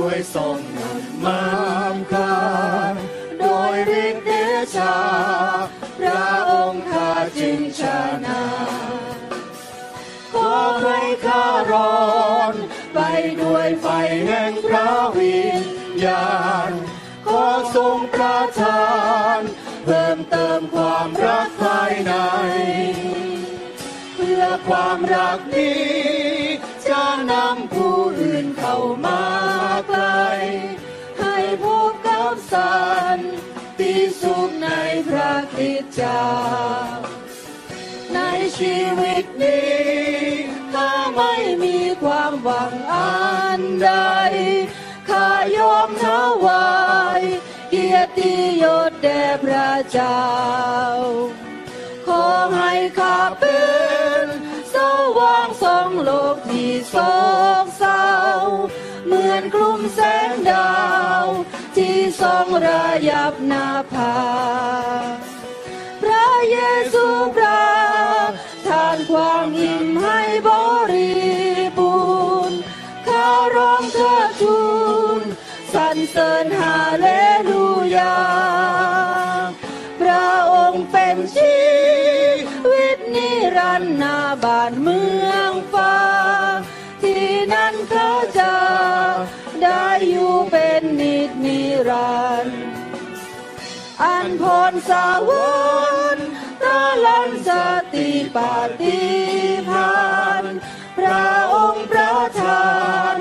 ช่วยทรงมามคาโดยฤทธิ์เดชา พระองค์ข้าจึงชนะขอให้ข้ารอน ไปด้วยไฟแห่งพระวิญญาณขอทรงประทาน เพิ่มเติมความรักภายใน เพื่อความรักนี้ จะนำผู้อื่นเข้ามาใกล ให้พบกับสันติสุขในพระคริสตเจ้าในชีวิตนี้ถ้าไม่มีความหวังอันใด ข้ายอมถวายเกียรติยศแด่พระเจ้า ขอให้ข้าเป็น ว่างสองโลกที่โศกเศร้า เหมือนกลุ่มแสงดาว ที่ส่องระยับนาผาพระเยซูประทานความอิ่มให้บริบูรณ์ข้าร้องเธอทูลสรรเสริญฮาเลลูยา เป็นชีวิตนิรันดร์ณ บานเมืองฟ้า ที่นั่นเขาจะได้อยู่เป็นนิจนิรันดร์อันพรสวรรค์ตะลันต์สติปฏิภาณพระองค์ประทาน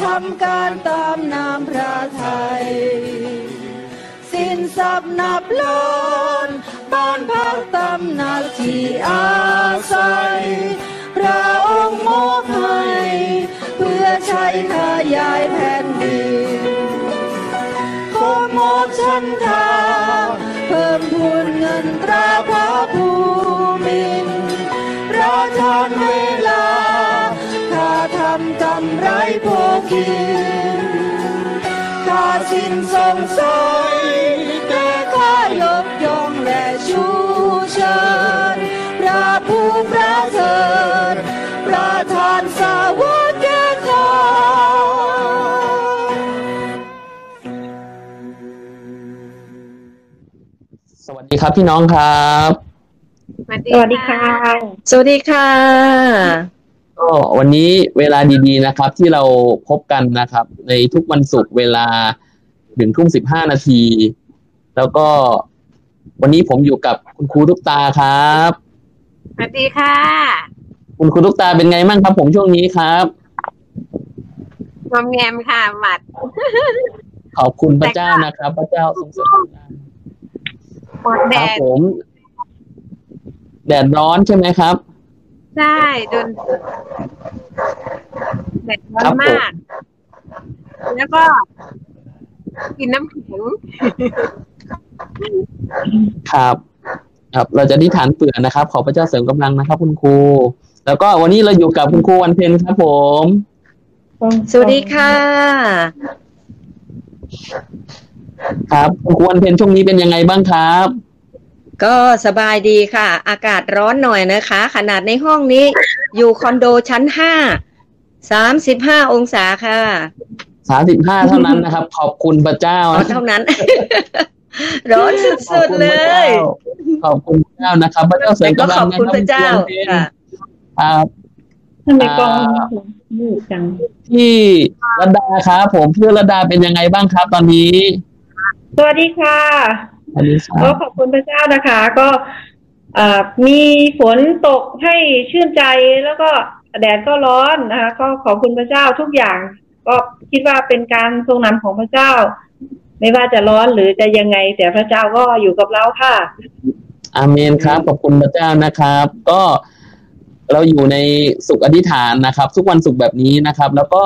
ทำการตามนามพระไทย สิ้นสับนับล้าน บ้านพักตำนักที่อาศัย พระองค์มอบให้ เพื่อใช้ขยายแผ่นดินขอมอบฉันทา เพิ่มพูนเงินตราพระภูมินร์ประทานเวลาข้าทำกำไรโภคินข้าสิ้นสงสัย ยกย่องและชูเชิญพระผู้ประเสริฐประทานสาวกแก่ข้าสวัสดีครับพี่น้องครับสวัสดีสวัสดีค่ะ สวัสดีค่ะก็วันนี้เวลาดีๆนะครับ ที่เราพบกันนะครับ ในทุกวันศุกร์เวลาถึงทุ่มสิบห้านาที แล้วก็วันนี้ผมอยู่กับคุณครูทุกตาครับ สวัสดีค่ะ คุณครูทุกตาเป็นไงบ้างครับ ผมช่วงนี้ครับงอมแงมค่ะหวัด ขอบคุณพระเจ้านะครับ พระเจ้าทรงสถิตหมดคแดรับดผมแดดร้อนใช่ไหมครับ ใช่โดนแดดร้อครันบผมมาก แล้วก็กินน้ำแข็ง ครับ ครับ เราจะนิฐานเปลือนะครับ ขอพระเจ้าเสริมกำลังนะครับ คุณครู แล้วก็วันนี้เราอยู่กับคุณครูวันเพ็ญครับผม สวัสดีค่ะ ครับคุณครูวันเพ็ญช่วงนี้เป็นยังไงบ้างครับ ก็สบายดีค่ะ อากาศร้อนหน่อยนะคะ ขนาดในห้องนี้ อยู่คอนโดชั้นห้าสามสิบห้าองศาค่ะสามสิบห้าเท่านั้นนะครับ ขอบคุณพระเจ้าร้อนเท่านั้น ร้อนสุดๆเลย ขอบคุณพระเจ้านะครับพระเจ้าเสริแต่มก็กำลัขงอบนะคุณครับพระเจ้าณครูวันเพ็ญค่ะครับทำไมกล้องอ่ามืดจังพี่ระดาครับผมพี่ระดาเป็นยังไงบ้างครับ ตอนนี้ สวัสดีค่ะอันนี้คก็รับขอบคุณพระเจ้านะคะ ก็เอ่อมีฝนตกให้ชื่นใจแล้วก็แดดก็ร้อนนะคะ ก็ขอบคุณพระเจ้าทุกอย่าง ก็คิดว่าเป็นการทรงนำของพระเจ้า ไม่ว่าจะร้อนหรือจะยังไง แต่พระเจ้าก็อยู่กับเราค่ะ อาเมนครับ ขอบคุณพระเจ้านะครับ ก็เราอยู่ในสุขอธิษฐานนะครับ ทุกวันศุกร์แบบนี้นะครับ แล้วก็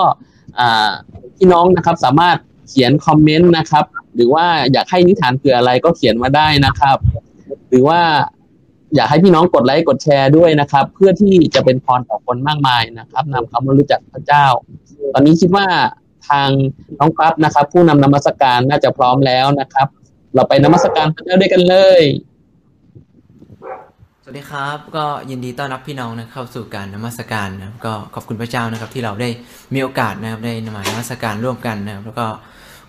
พี่น้องนะครับสามารถเขียนคอมเมนต์นะครับ หรือว่าอยากให้นิทานเผื่ออะไรก็เขียนมาได้นะครับ หรือว่าอยากให้พี่น้องกดไลค์กดแชร์ด้วยนะครับ เพื่อที่จะเป็นพรต่อคนมากมายนะครับนำเขามารู้จักพระเจ้า ตอนนี้คิดว่า ทางน้องปั๊บนะครับ ผู้นำนมัสการน่าจะพร้อมแล้วนะครับ เราไปนมัสการพระเจ้าด้วยกันเลย สวัสดีครับ ก็ยินดีต้อนรับพี่น้องนะเข้าสู่การนมัสการนะครับก็ขอบคุณพระเจ้านะครับ ที่เราได้มีโอกาสนะครับได้นมานมัสการร่วมกันนะครับ แล้วก็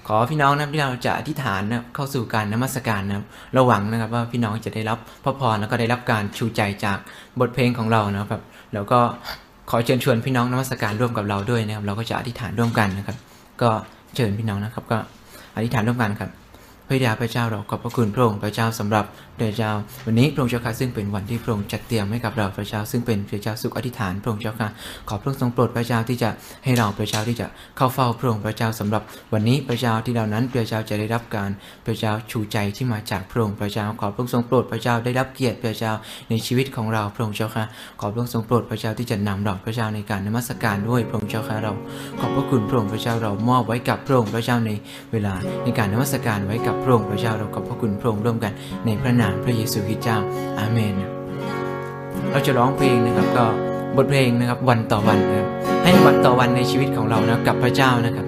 ขอพี่น้องนะครับที่เราจะอธิษฐานนะครับเข้าสู่การนมัสการนะครับเราหวังนะครับว่าพี่น้องจะได้รับพระพรแล้วก็ได้รับการชูใจจากบทเพลงของเรานะครับแล้วก็ ขอเชิญชวนพี่น้องนมัสการร่วมกับเราด้วยนะครับ เราก็จะอธิษฐานร่วมกันนะครับ ก็เชิญพี่น้องนะครับ ก็อธิษฐานร่วมกันครับ ระยาพระเจ้าเราขอบพระคุณพระองค์พระเจ้าสำหรับเดชเจ้า วันนี้พระองค์เจ้าค่ะซึ่งเป็นวันที่พระองค์จัดเตรียมให้กับเราพระเจ้า ซึ่งเป็นพระเจ้าสุขอธิษฐานพระองค์เจ้าค่ะขอพระองค์ทรงโปรดพระเจ้าที่จะให้เราพระเจ้าที่จะเข้าเฝ้าพระองค์พระเจ้าสำหรับวันนี้พระเจ้าที่เรานั้นพระเจ้าจะได้รับการพระเจ้าชูใจที่มาจากพระองค์พระเจ้า ขอพระองค์ทรงโปรดพระเจ้าได้รับเกียรติพระเจ้าในชีวิตของเราพระองค์เจ้าค่ะขอพระองค์ทรงโปรดพระเจ้าที่จะนำเราพระเจ้าในการนมัสการด้วยพระองค์เจ้าค่ะเรา ขอบพระคุณพระองค์พระเจ้าเรามอบไว้กับพระองค์พระเจ้าในเวลาในการนมัสการไว้กับพระองค์พระเจ้าเราขอบพระคุณพระองค์ร่วมกันในพระนามพระเยซูคริสต์เจ้าอาเมน เราจะร้องเพลงนะครับก็บทเพลงนะครับวันต่อวันนะครับให้วันต่อวันในชีวิตของเรานะกับพระเจ้านะครับ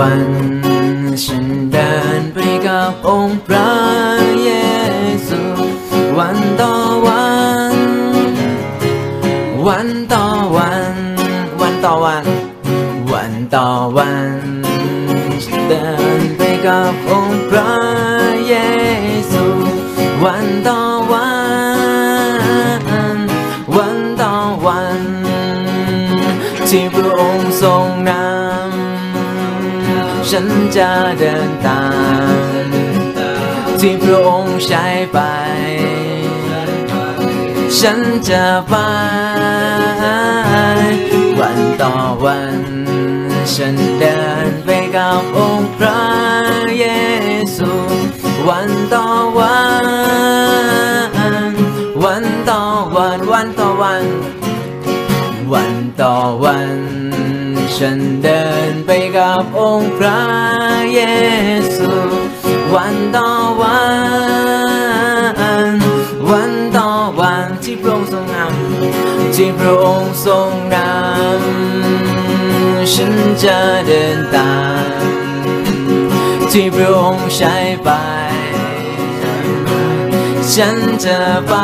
วั วันต่อวันเดินไปกับองค์พระเยซูวันต่อวัน วันต่อวัน ที่พระองค์ทรงนำฉันจะเดินตาม ที่พระองค์ใช้ไป ฉันจะไป วันต่อวัน ฉันเดินไปกับองค์พระเยซู วันต่อวัน วันต่อวัน วันต่อวัน วันต่อวัน ฉันเดินไปกับองค์พระเยซู วันต่อวัน วันต่อวันที่พระองค์ทรงนำที่พระองค์ทรงนำ ฉันจะเดินตามที่พระองค์ใช้ไป ฉันจะไป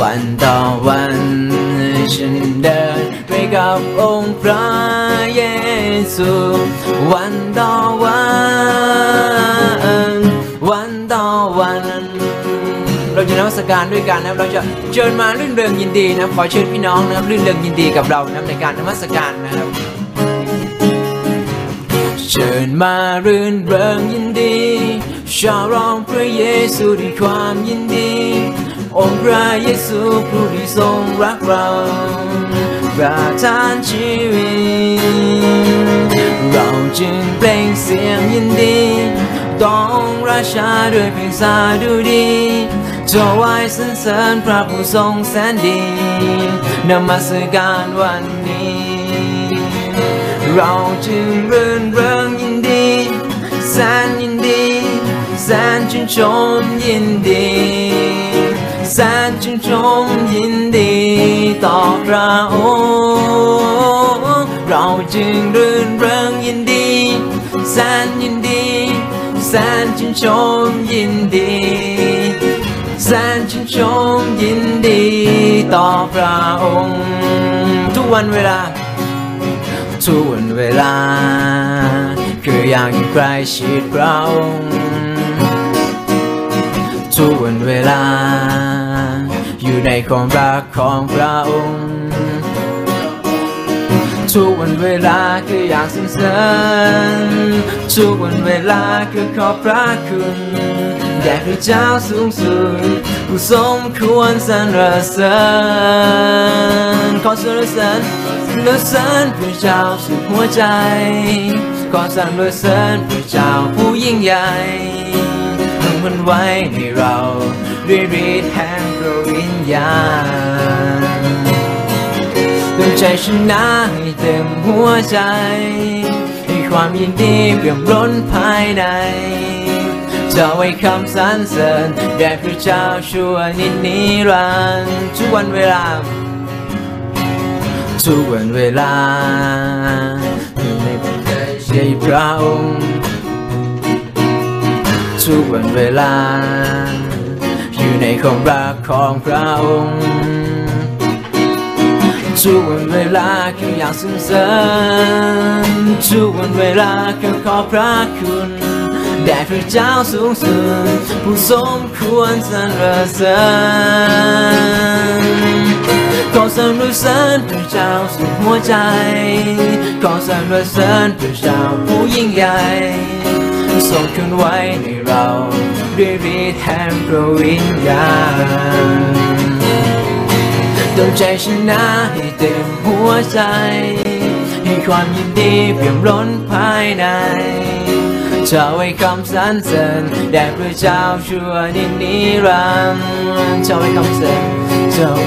วันต่อวันฉันเดินไปกับองค์พระเยซู วันต่อวัน วันต่อวัน นมัสการด้วยกันนะครับเราจะเชิญมารื่นเริงยินดีนะครับขอเชิญพี่น้องนะครับรื่นเริงยินดีกับเรานะครับในการนมัสการนะครับ เชิญมารื่นเริงยินดีชาวร้องพระเยซูด้วยความยินดี องค์พระเยซูผู้ที่ทรงรักเราประทานชีวิต เราจึงเปล่งเสียงยินดี ต้องราชาด้วยเพลงสาดุดี ถวายสรรเสริญพระผู้ทรงแสนดีนมัสการวันนี้ เราจึงรื่นเริงยินดี แสนยินดี แสนชื่นชมยินดี แสนชื่นชมยินดีต่อพระองค์เราจึงรื่นเริงยินดี แสนยินดี แสนชื่นชมยินดี นชื่นชมยินดีต่อพระองค์ ทุกวันเวลา ทุกวันเวลา คืออยากอยู่ใกล้ชิดเราทุกวันเวลา อยู่ในความรักของพระองค์ทุกวันเวลาคืออยากสรรเสริญทุกวันเวลาคือขอบพระคุณ แด่พระเจ้าสูงสุดผู้สมควรสรรเสริญขอสรรเสริญสรรเสริญพระเจ้าสุดหัวใจขอสรรเสริญพระเจ้าผู้ยิ่งใหญ่ทำมันไว้ในเราด้วยฤทธิ์แห่งพระวิญญาณดวงใจใจชนะให้เต็มหัวใจให้ความยินดีเปี่ยมล้นภายใน จะไว้คำสรรเสริญแด่พระเจ้าชั่วนิจนิรันดร์ทุกวันเวลา ทุกวันเวลาอยู่ในหัวใจเชื่อพระองค์ทุกวันเวลา อยู่ในความรักของพระองค์ทุกวันเวลาคืออยากสรรเสริญทุกวันเวลาคือขอพระคุณ แด่พระเจ้าสูงสุดผู้สมควรสรรเสริญขอสรรเสริญพระเจ้าสุดหัวใจขอสรรเสริญพระเจ้าผู้ยิ่งใหญ่ทรงขึ้นไว้ในเราด้วยฤทธิ์แห่งพระวิญญาณต้องใจชนะให้เต็มหัวใจ ให้ความยินดีเปี่ยมล้นภายใน จะไว้คำสรรเสริญแด่พระเจ้าชั่วนินิรันดร์จะไว้คำสรรเสริญ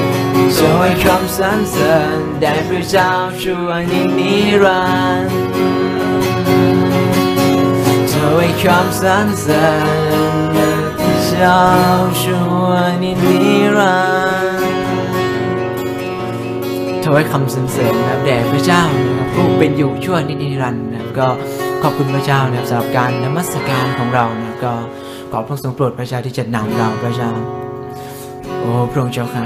จะไว้คำสรรเสริญแด่พระเจ้าชั่วนินิรันดร์จะไว้คำสรรเสริญแด่พระเจ้าชั่วนินิรันดร์ถวายคำสรรเสริญนะครับแด่พระเจ้าผู้เป็นอยู่ชั่วนิจนิรันดร์นะก็ ขอบคุณพระเจ้านะครับสำหรับการนมัสการของเรานะก็ขอพระองค์ทรงโปรดพระเจ้าที่จะนำเราพระเจ้าโอ้พระองค์เจ้าค่ะ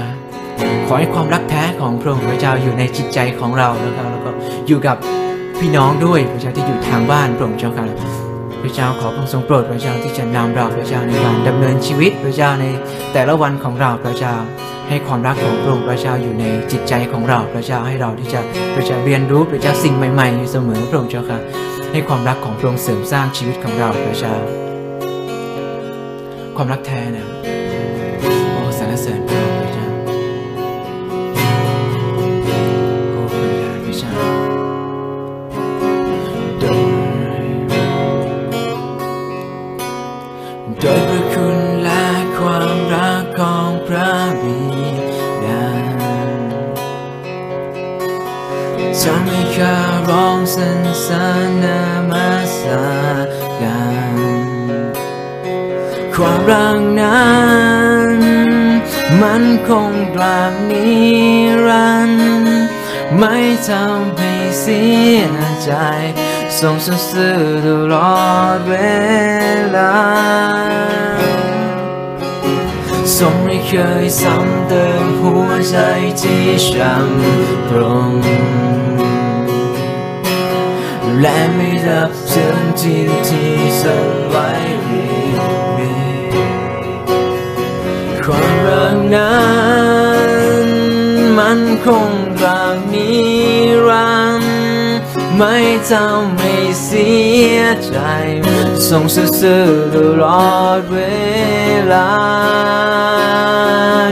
ขอให้ความรักแท้ของพระองค์พระเจ้าอยู่ในจิตใจของเราแล้วก็แล้วก็อยู่กับพี่น้องด้วยพระเจ้าที่อยู่ทางบ้านพระองค์เจ้าค่ะพระเจ้าขอพระองค์ทรงโปรดพระเจ้าที่จะนำเราพระเจ้าในการดำเนินชีวิตพระเจ้าในแต่ละวันของเราพระเจ้าให้ความรักของพระองค์พระเจ้าอยู่ในจิตใจของเราพระเจ้าให้เราที่จะพระเจ้าเรียนรู้พระเจ้าสิ่งใหม่ๆอยู่เสมอพระองค์เจ้าค่ะ ให้ความรักของพระองค์เสริมสร้างชีวิตของเราพระเจ้าความรักแท้เนี่ย สรรเสริญนามาสการความรักนั้นมันคงตราบนิรันดร์ไม่ทำให้เสียใจทรงซื่อตลอดเวลาทรงไม่เคยซ้ำเติมหัวใจที่ช้ำตรง และไม่รับเชิญที่ที่สั่นไหวเรื่อยๆความรักนั้นมันคงรักนิรันดร์ไม่ทำให้เสียใจทรงซื่อตลอดเวลา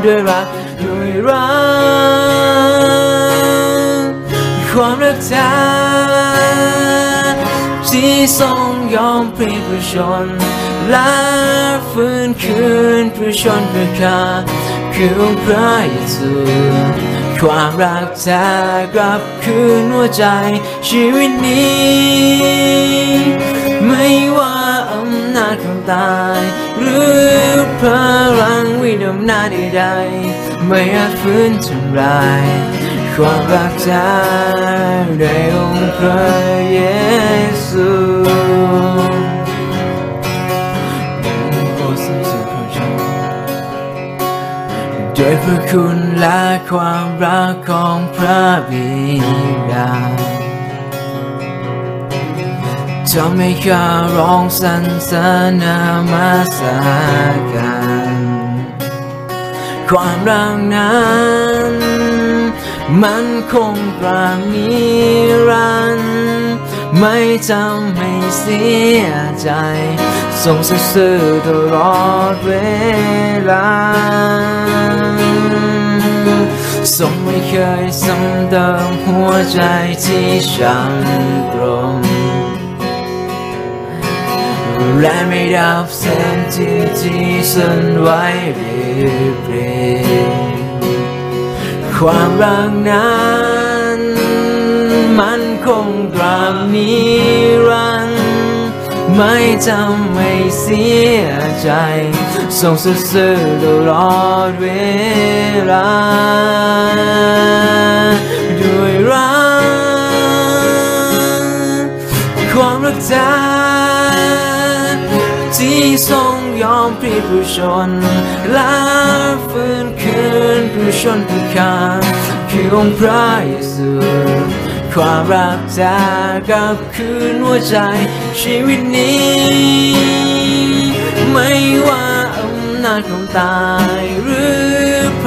ด้วยรักด้วยรักความรักแท้ ที่ทรงยอมพลีพระชนและฟื้นคืนพระชนพระคาคือองค์พระเยซูความรักแท้กลับคืนหัวใจชีวิตนี้ ไม่ว่าอำนาจของตาย หรือพลังวิญญาใดๆไม่อาจฟื้นทำลาย ความรักแท้ในองค์พระเยซูโด้วยพระคุณและความรักของพระบิดาทำให้ข้าร้องสรรเสริญนามาสการความรักนั้น มันคงกลางนิรันดร์ไม่ทำให้เสียใจทรงซื่อตลอดเวลาทรงไม่เคยซ้ำเติมหัวใจที่ช้ำตรงและไม่รับแสงที่ที่สันไหวเรียบเรีย ความรักนั้น มันคงตราบนิรันดร์ไม่ทำให้เสียใจส่งสื่อตลอดเวลา ด้วยรักความรักใจที่ทรงยอมพลีผู้ชนและฟื้น นผู้ชนผู้คานคือองค์พระเยซูความรักจะกลับคืนหัวใจชีวิตนี้ ไม่ว่าอำนาจของตายหรือพ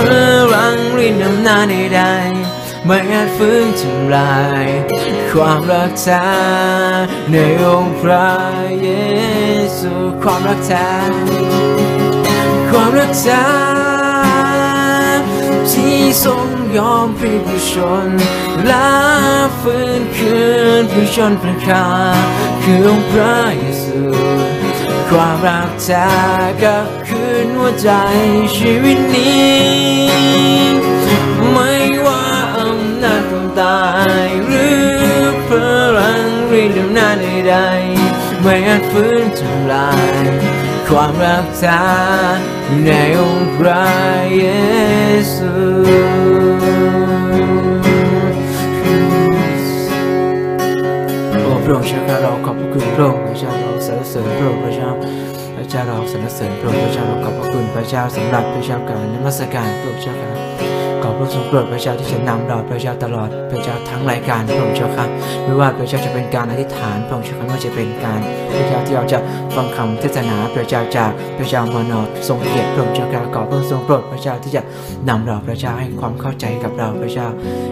ลังรินอำนาจใดๆไม่อาจฟื้นทำลายความรักแท้ในองค์พระเยซูความรักแท้ความรักแท้ ทรงยอมพลีผู้ชนและฟื้นคืนผู้ชนประคาคือองค์พระเยซูความรักแท้กับคืนหัวใจชีวิตนี้ ไม่ว่าอำนาจของตายหรือพลังริดำนาจใดๆไม่อาจฟื้นทำลาย ความรักแท้ ในองค์พระเยซูโอ้พระองค์เจ้าข้าเราขอบพระคุณพระองค์พระเจ้าเราสรรเสริญพระองค์พระเจ้าพระเจ้าเราสรรเสริญพระองค์พระเจ้าเราขอบพระคุณพระเจ้าสำหรับพระเจ้าการนมัสการพระองค์เจ้าค่ะขอบ พระทรงโปรดพระเจ้าที่จะนำเราพระเจ้าตลอดพระเจ้าทั้งรายการพระองค์เจ้าค่ะไม่ว่าพระเจ้าจะเป็นการอธิษฐานพระองค์เจ้าค่ะไม่ว่าจะเป็นการพระเจ้าที่เราจะฟังคำเทศนาพระเจ้าจากพระเจ้ามานอดทรงเกียรติพระองค์เจ้าค่ะขอพระองค์ทรงโปรดพระเจ้าที่จะนำเราพระเจ้าให้ความเข้าใจกับเราพระเจ้า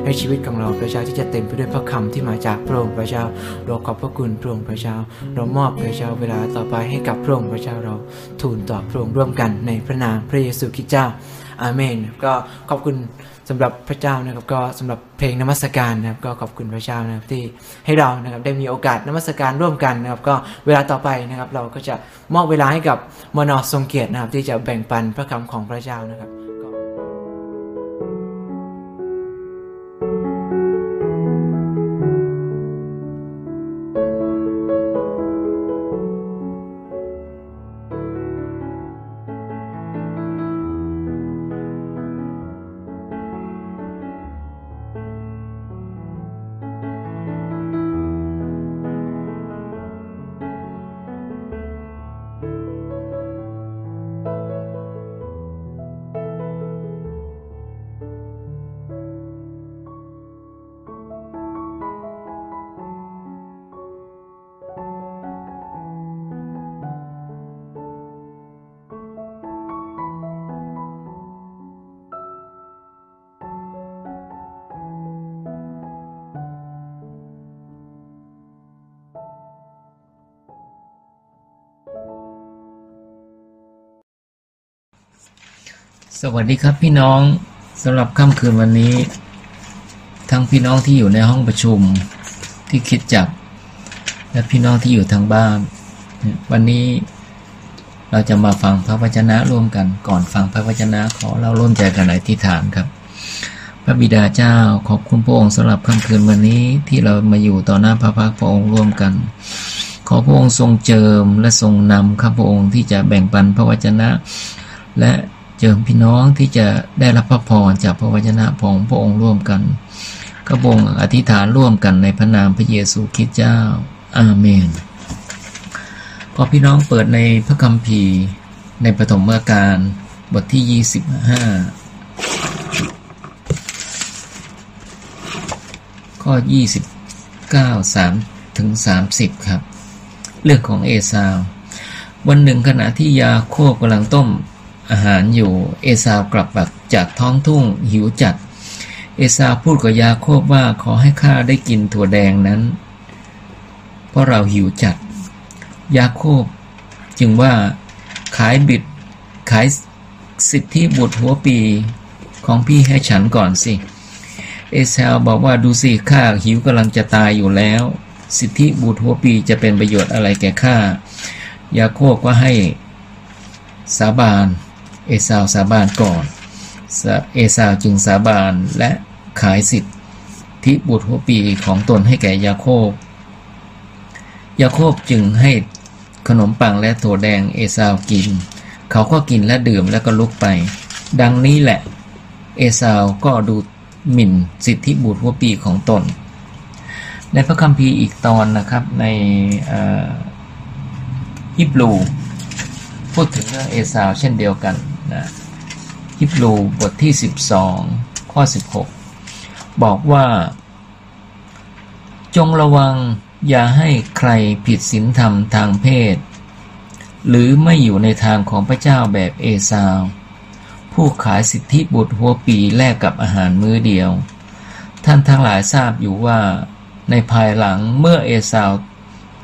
ให้ชีวิตของเราพระเจ้าที่จะเต็มไปด้วยพระคำที่มาจากพระองค์พระเจ้าเราขอบพระคุณพระองค์พระเจ้า เรามอบพระเจ้าเวลาต่อไปให้กับพระองค์พระเจ้าเราทูลต่อพระองค์ร่วมกันในพระนามพระเยซูคริสต์เจ้า อาเมนก็ขอบคุณสำหรับพระเจ้านะครับก็สำหรับเพลงนมัสการนะครับก็ขอบคุณพระเจ้านะครับที่ให้เรานะครับได้มีโอกาสนมัสการร่วมกันนะครับก็เวลาต่อไปนะครับเราก็จะมอบเวลาให้กับมนอทรงเกียรตินะครับที่จะแบ่งปันพระคำของพระเจ้านะครับ สวัสดีครับพี่น้องสำหรับค่ำคืนวันนี้ ทั้งพี่น้องที่อยู่ในห้องประชุมที่คิดจับ และพี่น้องที่อยู่ทางบ้าน วันนี้เราจะมาฟังพระวจนะร่วมกันก่อนฟังพระวจนะขอเราร่วมใจกันอธิษฐานครับ พระบิดาเจ้าขอบคุณพระองค์สำหรับค่ำคืนวันนี้ที่เรามาอยู่ต่อหน้าพระพักตร์พระองค์ร่วมกัน ขอพระองค์ทรงเจิมและทรงนำข้าพระองค์ที่จะแบ่งปันพระวจนะ และ เจิมพี่น้องที่จะได้รับพระพรจากพระวจนะของพระองค์ร่วมกันกระบงอธิษฐานร่วมกันในพระนามพระเยซูคริสต์เจ้า อาเมนก็พี่น้องเปิดในพระคัมภีร์ ในปฐมกาลบทที่ 25 ข้อ 29 3ถึง 30 ครับ เรื่องของเอซาว วันหนึ่งขณะที่ยาโคบกำลังต้ม อาหารอยู่ เอซาวกลับจากท้องทุ่งหิวจัด เอซาวพูดกับยาโคบว่าขอให้ข้าได้กินถั่วแดงนั้น เพราะเราหิวจัด ยาโคบจึงว่าขายบิดขายสิทธิบุตรหัวปีของพี่ให้ฉันก่อนสิ เอซาวบอกว่าดูสิข้าหิวกำลังจะตายอยู่แล้ว สิทธิบุตรหัวปีจะเป็นประโยชน์อะไรแก่ข้ายาโคบก็ให้สาบาน เอซาวสาบานก่อน เอซาวจึงสาบานและขายสิทธิบุตรหัวปีของตนให้แก่ยาโคบ ยาโคบจึงให้ขนมปังและถั่วแดงเอซาวกิน เขาก็กินและดื่มแล้วก็ลุกไป ดังนี้แหละ เอซาวก็ดูหมิ่นสิทธิบุตรหัวปีของตน ในพระคัมภีร์อีกตอนนะครับในฮิบรูพูดถึงเรื่องเอซาวเช่นเดียวกัน นะฮิบรูบทที่ 12 ข้อ 16 บอกว่า จงระวังอย่าให้ใครผิดศีลธรรมทางเพศ หรือไม่อยู่ในทางของพระเจ้าแบบเอซาว ผู้ขายสิทธิบุตรหัวปีแลกกับอาหารมื้อเดียว ท่านทั้งหลายทราบอยู่ว่าในภายหลังเมื่อเอซาว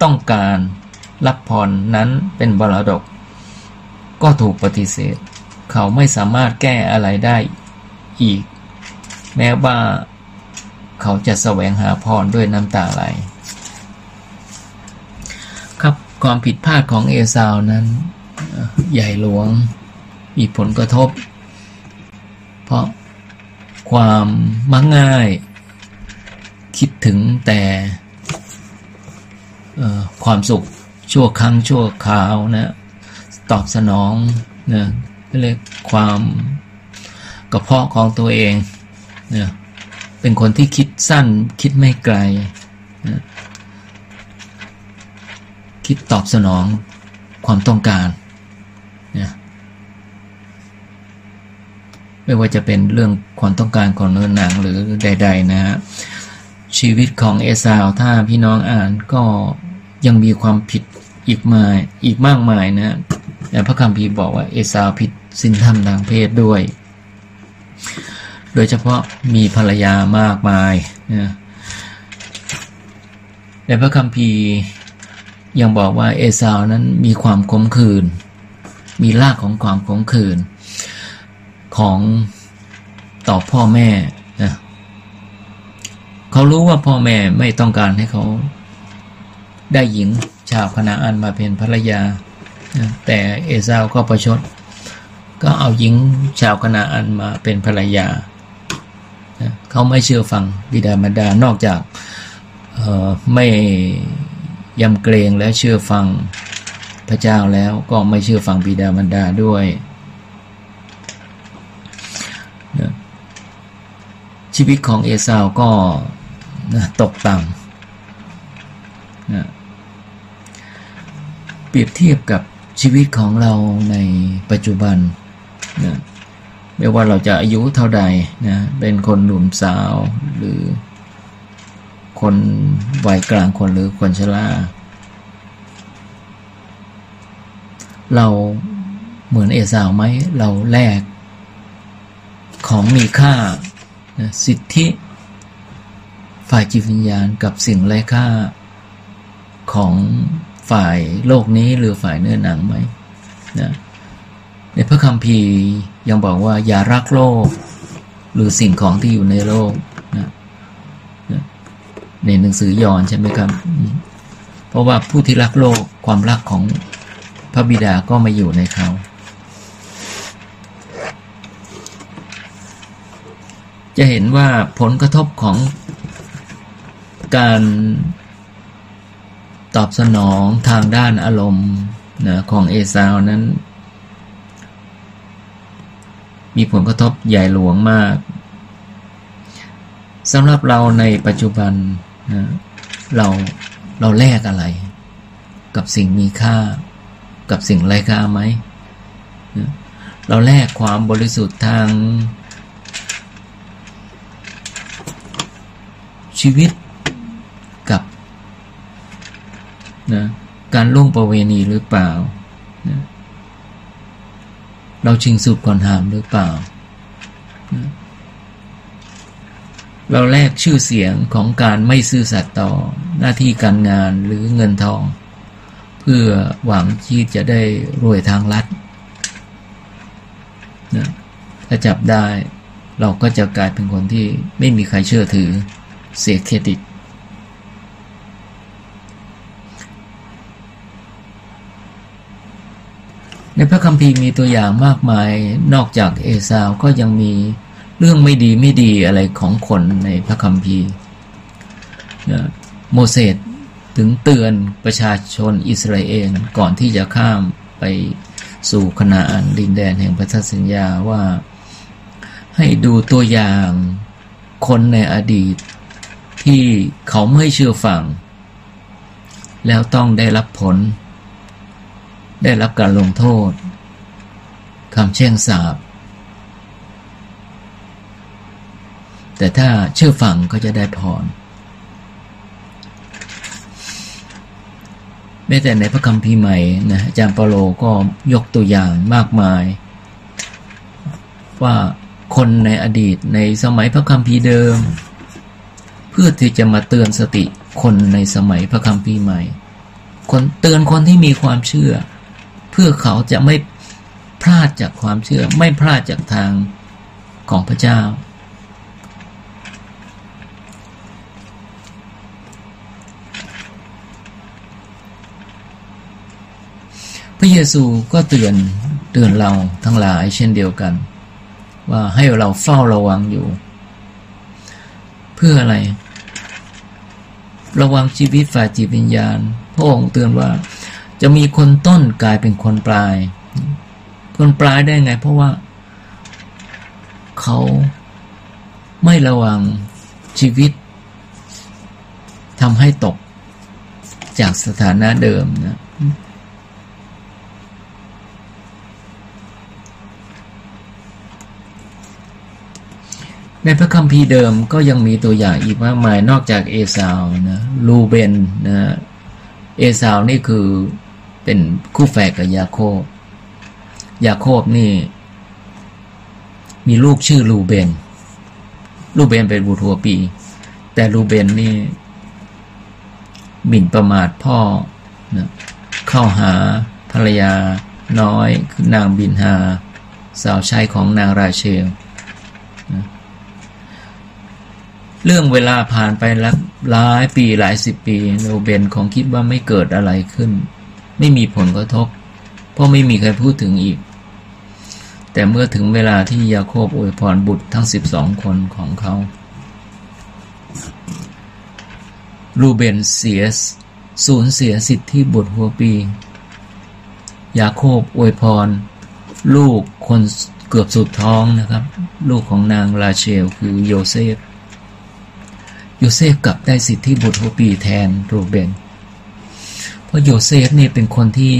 ต้องการรับพรนั้นเป็นบรดก ก็ถูกปฏิเสธ เขาไม่สามารถแก้อะไรได้อีก แม้ว่าเขาจะแสวงหาพรด้วยน้ำตาไหลครับความผิดพลาดของเอซาวนั้นใหญ่หลวงมีผลกระทบ เพราะความมักง่าย คิดถึงแต่ความสุขชั่วครั้งชั่วคราวนะ ตอบสนองนะ เรียกความกระเพาะของตัวเองเนะเป็นคนที่คิดสั้นคิดไม่ไกลนะคิดตอบสนองความต้องการนะไม่ว่าจะเป็นเรื่องความต้องการของเนื้อหนังหรือใด ๆ นะฮะชีวิตของเอซาวถ้าพี่น้องอ่านก็ยังมีความผิดอีกมาอีกมากมายนะแต่พระคัมภีร์บอกว่าเอซาวผิด สินธรรมทางเพศด้วย โดยเฉพาะมีภรรยามากมายนะในพระคัมภีร์ยังบอกว่าเอซาวนั้นมีความขมขื่นมีรากของความขมขื่นของต่อพ่อแม่นะเขารู้ว่าพ่อแม่ไม่ต้องการให้เขาได้หญิงชาวคณาอันมาเป็นภรรยา แต่เอซาวก็ประชด ก็เอาหญิงชาวคณาอันมาเป็นภรรยา เขาไม่เชื่อฟังบิดามารดานอกจากไม่ยำเกรงและเชื่อฟังพระเจ้าแล้วก็ไม่เชื่อฟังบิดามารดาด้วยชีวิตของเอซาวก็ตกต่ำเปรียบเทียบกับชีวิตของเราในปัจจุบัน นะไม่ว่าเราจะอายุเท่าใดนะเป็นคนหนุ่มสาวหรือ คนวัยกลางคนหรือคนชราเราเหมือนเอสาวไหมเราแลกของมีค่านะสิทธิ ฝ่ายจิตวิญญาณกับสิ่งไร้ค่าของฝ่ายโลกนี้หรือฝ่ายเนื้อหนังไหมนะ ในพระคัมภีร์ยังบอกว่าอย่ารักโลก หรือสิ่งของที่อยู่ในโลกนะในหนังสือยอห์นใช่ไหมครับ เพราะว่าผู้ที่รักโลกความรักของพระบิดาก็มาอยู่ในเขาจะเห็นว่าผลกระทบของการตอบสนองทางด้านอารมณ์นะของเอซาวนั้น มีผลกระทบใหญ่หลวงมากสำหรับเราในปัจจุบันนะเราเราแลกอะไร กับสิ่งมีค่า กับสิ่งไร้ค่าไหมนะเราแลกความบริสุทธิ์ทาง ชีวิตนะการล่วงประเวณีหรือเปล่านะ เราชิงสุดก่อนหามหรือเปล่า เราแลกชื่อเสียงของการไม่ซื่อสัตย์ต่อหน้าที่การงานหรือเงินทอง เพื่อหวังที่จะได้รวยทางลัดนะถ้าจับได้เราก็จะกลายเป็นคนที่ไม่มีใครเชื่อถือเสียเครดิต ในพระคัมภีร์มีตัวอย่างมากมายนอกจากเอซาวก็ยังมีเรื่องไม่ดีไม่ดีอะไรของคนในพระคัมภีร์นะโมเสสถึงเตือนประชาชนอิสราเอลก่อนที่จะข้ามไปสู่คณาอันดินแดนแห่งพันธสัญญาว่าให้ดูตัวอย่างคนในอดีตที่เขาไม่เชื่อฟัง แล้วต้องได้รับผล ได้รับการลงโทษคำแช่งสาบ แต่ถ้าเชื่อฟังก็จะได้พรแม้แต่ในพระคัมภีร์ใหม่นะอาจารย์เปโลก็ยกตัวอย่างมากมาย ว่าคนในอดีตในสมัยพระคัมภีร์เดิม เพื่อที่จะมาเตือนสติคนในสมัยพระคัมภีร์ใหม่ คนเตือนคนที่มีความเชื่อ เพื่อเขาจะไม่พลาดจากความเชื่อ ไม่พลาดจากทางของพระเจ้า พระเยซูก็เตือนเตือนเราทั้งหลายเช่นเดียวกัน ว่าให้เราเฝ้าระวังอยู่ เพื่ออะไร ระวังชีวิตฝ่ายจิตวิญญาณ พระองค์เตือนว่า จะมีคนต้นกลายเป็นคนปลาย คนปลายได้ไง เพราะว่า เขาไม่ระวังชีวิตทำให้ตกจากสถานะเดิมนะในพระคัมภีร์เดิมก็ยังมีตัวอย่างอีกมากมายนอกจากเอสาวนะลูเบนนะเอสาวนี่คือ เป็นคู่แฝดกับยาโคบ ยาโคบนี่ มีลูกชื่อลูเบน ลูเบนเป็นบุตรัวปี แต่ลูเบนนี่หมิ่นประมาทพ่อนะเข้าหาภรรยาน้อยคือนางบินฮาสาวใช้ของนางราเชลเรื่องเวลาผ่านไปหลายปีหลายสิบปีโนเบนคงคิดว่าไม่เกิดอะไรขึ้น ไม่มีผลกระทบ เพราะไม่มีใครพูดถึงอีก แต่เมื่อถึงเวลาที่ยาโคบอวยพรบุตรทั้งสิบสองคนของเขา รูเบนเสียสูญเสียสิทธิบุตรหัวปี ยาโคบอวยพร ลูกคนเกือบสุดท้องนะครับ ลูกของนางราเชลคือโยเซฟ โยเซฟกลับได้สิทธิบุตรหัวปีแทนรูเบนเพราะโยเซฟนี่เป็นคนที่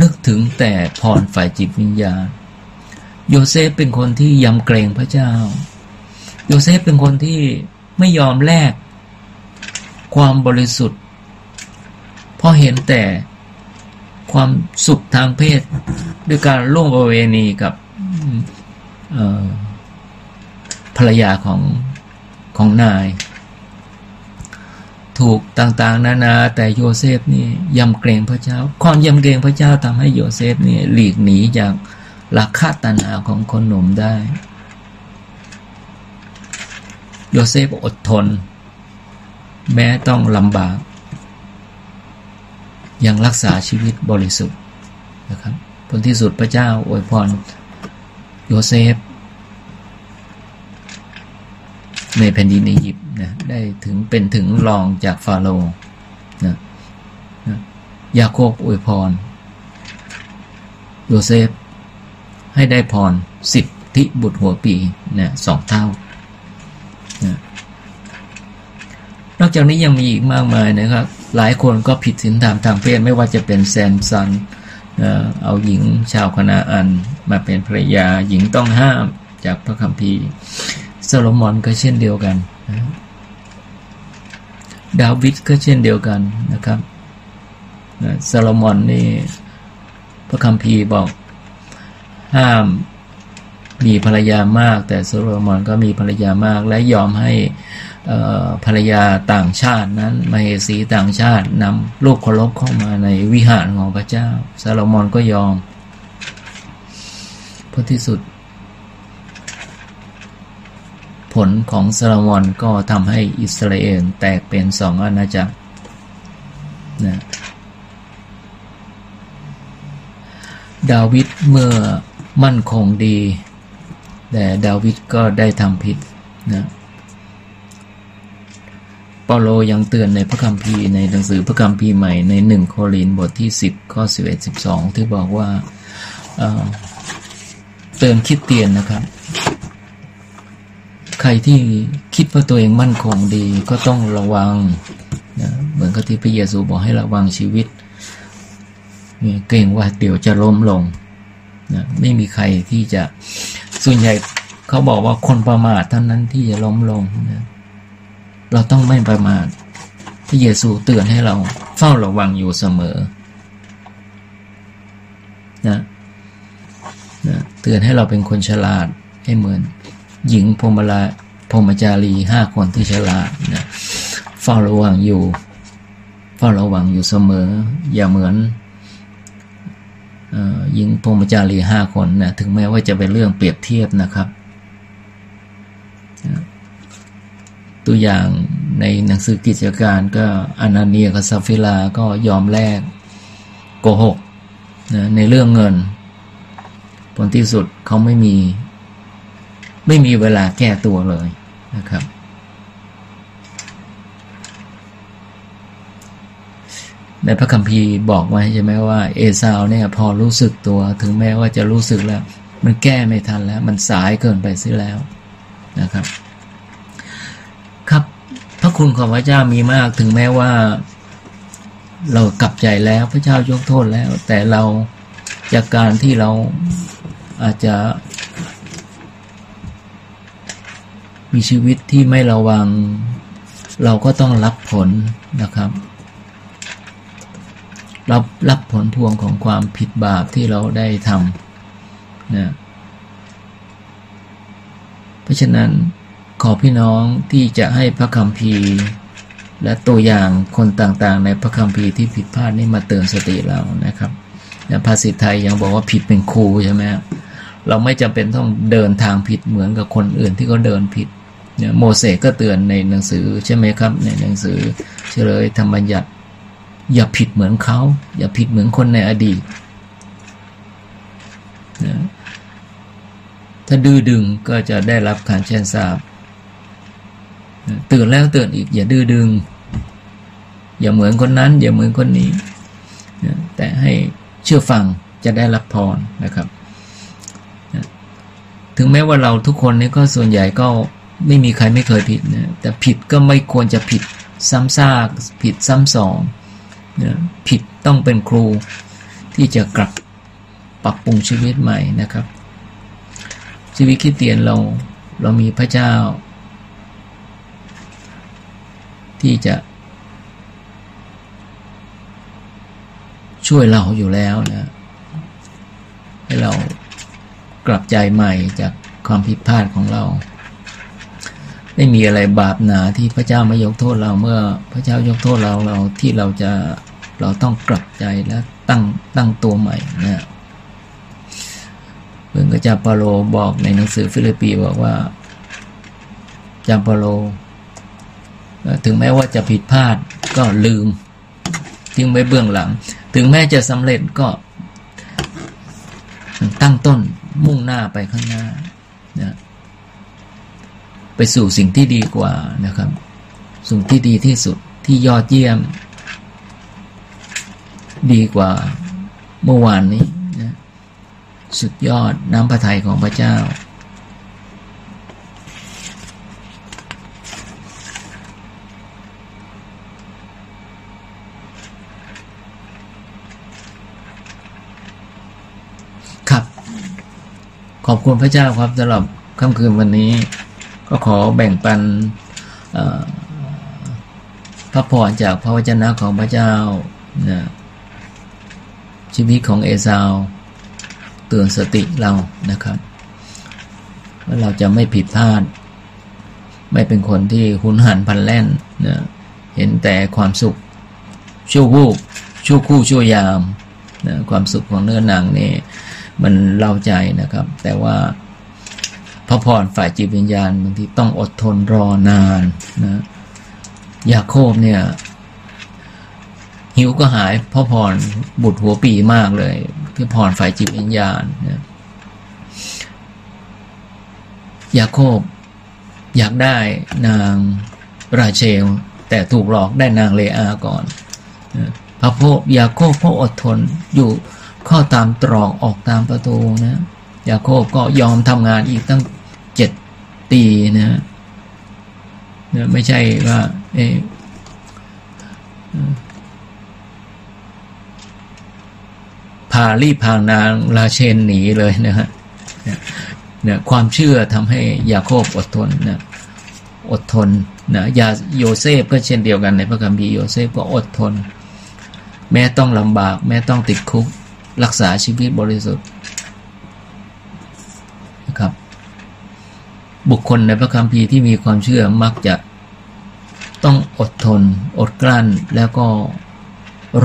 นึกถึงแต่พรฝ่ายจิตวิญญาณ โยเซฟเป็นคนที่ยำเกรงพระเจ้า โยเซฟเป็นคนที่ไม่ยอมแลกความบริสุทธิ์เพราะเห็นแต่ความสุขทางเพศ ด้วยการล่วงประเวณีกับภรรยาของของนาย ถูกต่างๆ นานาแต่โยเซฟนี่ยำเกรงพระเจ้าความยำเกรงพระเจ้าทำให้โยเซฟนี่หลีกหนีจากหลักคาตันาของคนหนุ่มได้ โยเซฟอดทน แม้ต้องลำบาก ยังรักษาชีวิตบริสุทธิ์นะครับผลที่สุดพระเจ้าอวยพรโยเซฟในแผ่นดินอียิปต์ นะได้ถึงเป็นถึงรองจากฟาโรห์นะนะยาโคบอวยพรโยเซฟ ให้ได้พรสิบทิบุตรหัวปีนะสองเท่านะนอกจากนี้ยังมีอีกมากมายนะครับ หลายคนก็ผิดศีลธรรมทางเพศไม่ว่าจะเป็นแซมซันเอาหญิงชาวคานาอันมาเป็นภรรยาหญิงต้องห้ามจากพระคัมภีร์โซโลมอนก็เช่นเดียวกัน ดาวิดก็เช่นเดียวกันนะครับโซโลมอนนี่พระคัมภีร์บอก ห้ามมีภรรยามาก แต่โซโลมอนก็มีภรรยามาก และยอมให้ภรรยาต่างชาตินั้นมาเหสีต่างชาตินำลูกเคารพเข้ามาในวิหารของพระเจ้าโซโลมอนก็ยอมเพราะที่สุดผ ลของซาลมอนก็ทำให้อิสราเอลแตกเป็นสองอาณาจักรนะดาวิดเมื่อมั่นคงดี แต่ดาวิดก็ได้ทำผิดนะเปาโลยังเตือนในพระคัมภีร์ในหนังสือพระคัมภีร์ใหม่ในหนึ่งโครินบทที่สิบข้อสิบเอ็ดสิบสองที่บอกว่าเตือนคิดเตียนนะครับ ใครที่คิดว่าตัวเองมั่นคงดีก็ต้องระวังนะเหมือนกับที่พระเยซูบอกให้ระวังชีวิต เกรงว่าเดี๋ยวจะล้มลงนะไม่มีใครที่จะส่วนใหญ่เขาบอกว่าคนประมาทเท่านั้นที่จะล้มลงนะเราต้องไม่ประมาทพระเยซูเตือนให้เราเฝ้าระวังอยู่เสมอนะนะเตือนให้เราเป็นคนฉลาดให้เหมือน หญิงพรมลาพรมจารีห้าคนที่ฉลาดนะเฝ้าระวังอยู่ เฝ้าระวังอยู่เสมอ อย่าเหมือนหญิงพรมจารีห้าคนนะถึงแม้ว่าจะเป็นเรื่องเปรียบเทียบนะครับ ตัวอย่างในหนังสือกิจการก็อนาเนียกับซาฟิลาก็ยอมแลกโกหกนะในเรื่องเงิน ผลที่สุดเขาไม่มี ไม่มีเวลาแก้ตัวเลยนะครับ ในพระคัมภีร์บอกไว้ใช่ไหมว่า เอซาวเนี่ย พอรู้สึกตัวถึงแม้ว่าจะรู้สึกแล้ว มันแก้ไม่ทันแล้ว มันสายเกินไปเสียแล้วนะครับ ครับพระคุณของพระเจ้ามีมากถึงแม้ว่า เรากลับใจแล้วพระเจ้ายกโทษแล้ว แต่เราจากการที่เราอาจจะ มีชีวิตที่ไม่ระวัง เราก็ต้องรับผลนะครับ รับรับผลพวงของความผิดบาปที่เราได้ทำนะเพราะฉะนั้นขอพี่น้องที่จะให้พระคัมภีร์และตัวอย่างคนต่างๆ ในพระคัมภีร์ที่ผิดพลาดนี่มาเตือนสติเรานะครับภาษิตไทยยังบอกว่าผิดเป็นครูใช่ไหมเราไม่จำเป็นต้องเดินทางผิดเหมือนกับคนอื่นที่เขาเดินผิด เนี่ยโมเสสก็เตือนในหนังสือใช่ไหมครับ ในหนังสือเฉลยธรรมบัญญัติ อย่าผิดเหมือนเขา อย่าผิดเหมือนคนในอดีตนะถ้าดื้อดึงก็จะได้รับการแช่งสาบตื่นแล้วเตื่นอีก อย่าดื้อดึง อย่าเหมือนคนนั้น อย่าเหมือนคนนี้แต่ให้เชื่อฟังจะได้รับพรนะครับ ถึงแม้ว่าเราทุกคนนี่ก็ส่วนใหญ่ก็ ไม่มีใครไม่เคยผิดนะแต่ผิดก็ไม่ควรจะผิดซ้ำซากผิดซ้ำสองนะผิดต้องเป็นครูที่จะกลับปรับปรุงชีวิตใหม่นะครับ ชีวิตคิดเตียนเราเรามีพระเจ้า ที่จะ ช่วยเราอยู่แล้วนะให้เรากลับใจใหม่จากความผิดพลาดของเรา ไม่มีอะไรบาปหนาที่พระเจ้าไม่ยกโทษเราเมื่อพระเจ้ายกโทษเราเราที่เราจะเราต้องกลับใจและตั้งตั้งตัวใหม่นะเพื่อนกระจาปาโลบอกในหนังสือฟิลิปปีบอกว่าจาปาโล ถึงแม้ว่าจะผิดพลาดก็ลืมทิ้งไว้เบื้องหลัง ถึงแม้จะสำเร็จก็ตั้งต้นมุ่งหน้าไปข้างหน้านะ ไปสู่สิ่งที่ดีกว่านะครับ สิ่งที่ดีที่สุดที่ยอดเยี่ยม ดีกว่าเมื่อวานนี้นะสุดยอดน้ำพระทัยของพระเจ้า ครับ ขอบคุณพระเจ้าครับสำหรับค่ำคืนวันนี้ ก็ขอแบ่งปันพระพรจากพระวจนะของพระเจ้านะชีวิตของเอซาวเตือนสติเรานะครับว่าเราจะไม่ผิดพลาด ไม่เป็นคนที่หุนหันพันแล่นนะเห็นแต่ความสุขชั่ววูบชั่วคู่ชั่วยามนะความสุขของเนื้อหนังนี่มันเล่าใจนะครับ แต่ว่า พระพรฝ่ายจิตวิญญาณบางทีต้องอดทนรอนานนะยาโคบเนี่ย หิวก็หายพระพรบุตรหัวปีมากเลยที่พรฝ่ายจิตวิญญาณนะยาโคบอยากได้นางราเชล แต่ถูกหลอกได้นางเลอาก่อนพระโพยาโคบก็อดทนอยู่ข้าตามตรอกออกตามประตูนะ ยาโคบก็ยอมทำงานอีกตั้งเจ็ดปีนะนะไม่ใช่ว่าเอพารีพางนางราเชนหนีเลยนะฮะเนี่ยความเชื่อทำให้ยาโคบอดทนนะอดทนนะยาโยเซฟก็เช่นเดียวกันในพระคัมภีร์โยเซฟก็อดทน แม้ต้องลำบาก แม้ต้องติดคุก รักษาชีวิตบริสุทธิ์นะครับ บุคคลในพระคัมภีร์ที่มีความเชื่อมักจะต้องอดทน อดกลั้น แล้วก็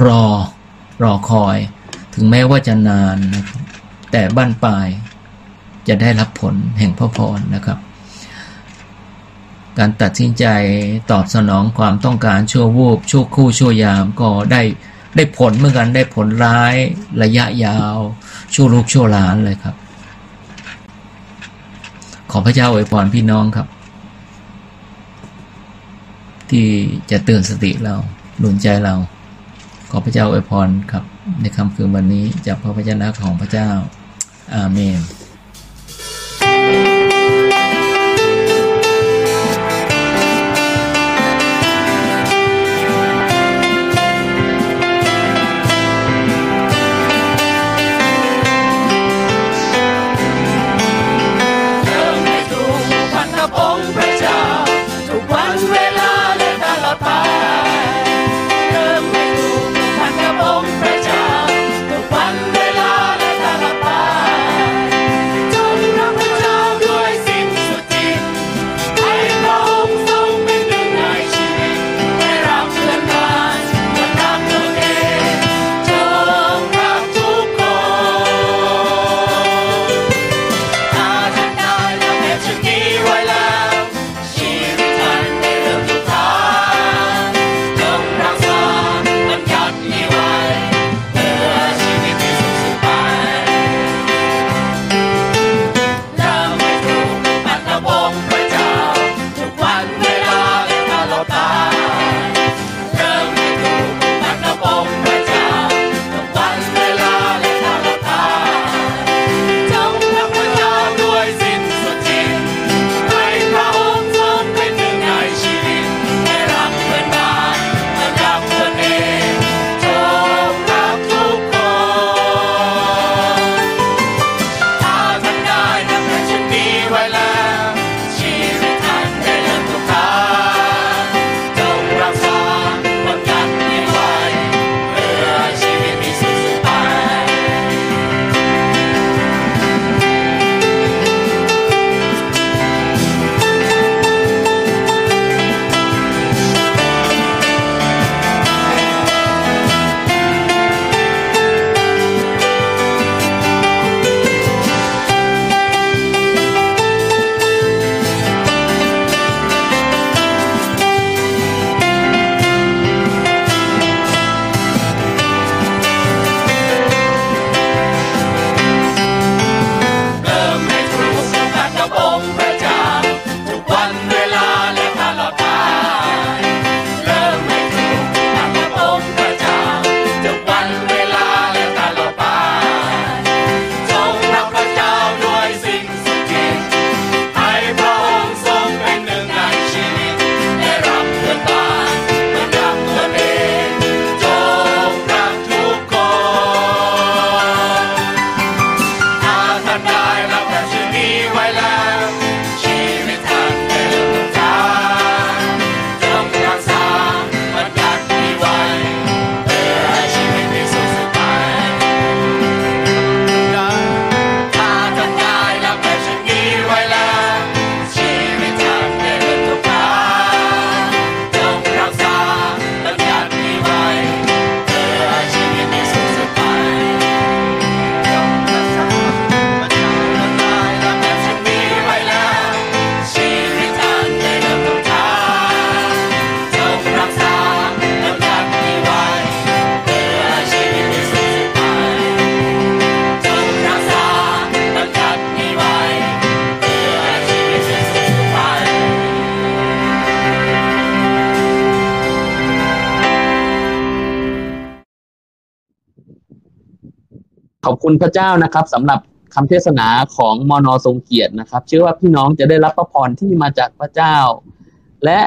รอรอคอย ถึงแม้ว่าจะนานนะครับแต่บ้านปลายจะได้รับผลแห่งพระพรนะครับ การตัดสินใจตอบสนองความต้องการชั่ววูบชั่วคู่ชั่วยามก็ได้ได้ผลเหมือนกันได้ผลร้ายระยะยาวชั่วลูกชั่วหลานเลยครับ ขอพระเจ้าอวยพรพี่น้องครับ ที่จะเตือนสติเราหนุนใจเรา ขอพระเจ้าอวยพรครับ ในคำคืนวันนี้จากพระพจนะของพระเจ้า อาเมน คุณพระเจ้านะครับสำหรับคำเทศนาของมอนอทรงเกียรตินะครับเชื่อว่าพี่น้องจะได้รับพระพรที่มาจากพระเจ้า และ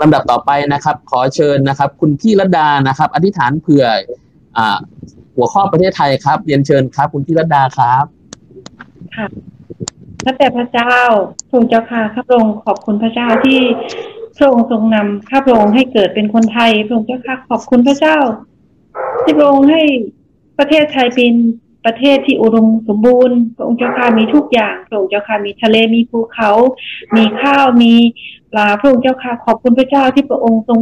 ลำดับต่อไปนะครับ ขอเชิญนะครับ คุณพี่รัดานะครับ อธิษฐานเผื่ออหัวข้อประเทศไทยครับ เรียนเชิญครับ คุณพี่รัดาครับค่ะพระแต่พระเจ้าทรงเจ้าค่ะข้าพระองค์ขอบคุณพระเจ้าที่พระองค์ทรงนำข้าพระองค์ให้เกิดเป็นคนไทยพระองค์เจ้าค่ะขอบคุณพระเจ้า ที่พระองค์ให้ประเทศไทยเป็น ประเทศที่อุดมสมบูรณ์ พระองค์เจ้าค่ะมีทุกอย่าง พระองค์เจ้าค่ะมีทะเลมีภูเขา มีข้าวมีปลาพระองค์เจ้าค่ะขอบคุณพระเจ้าที่พระองค์ทรง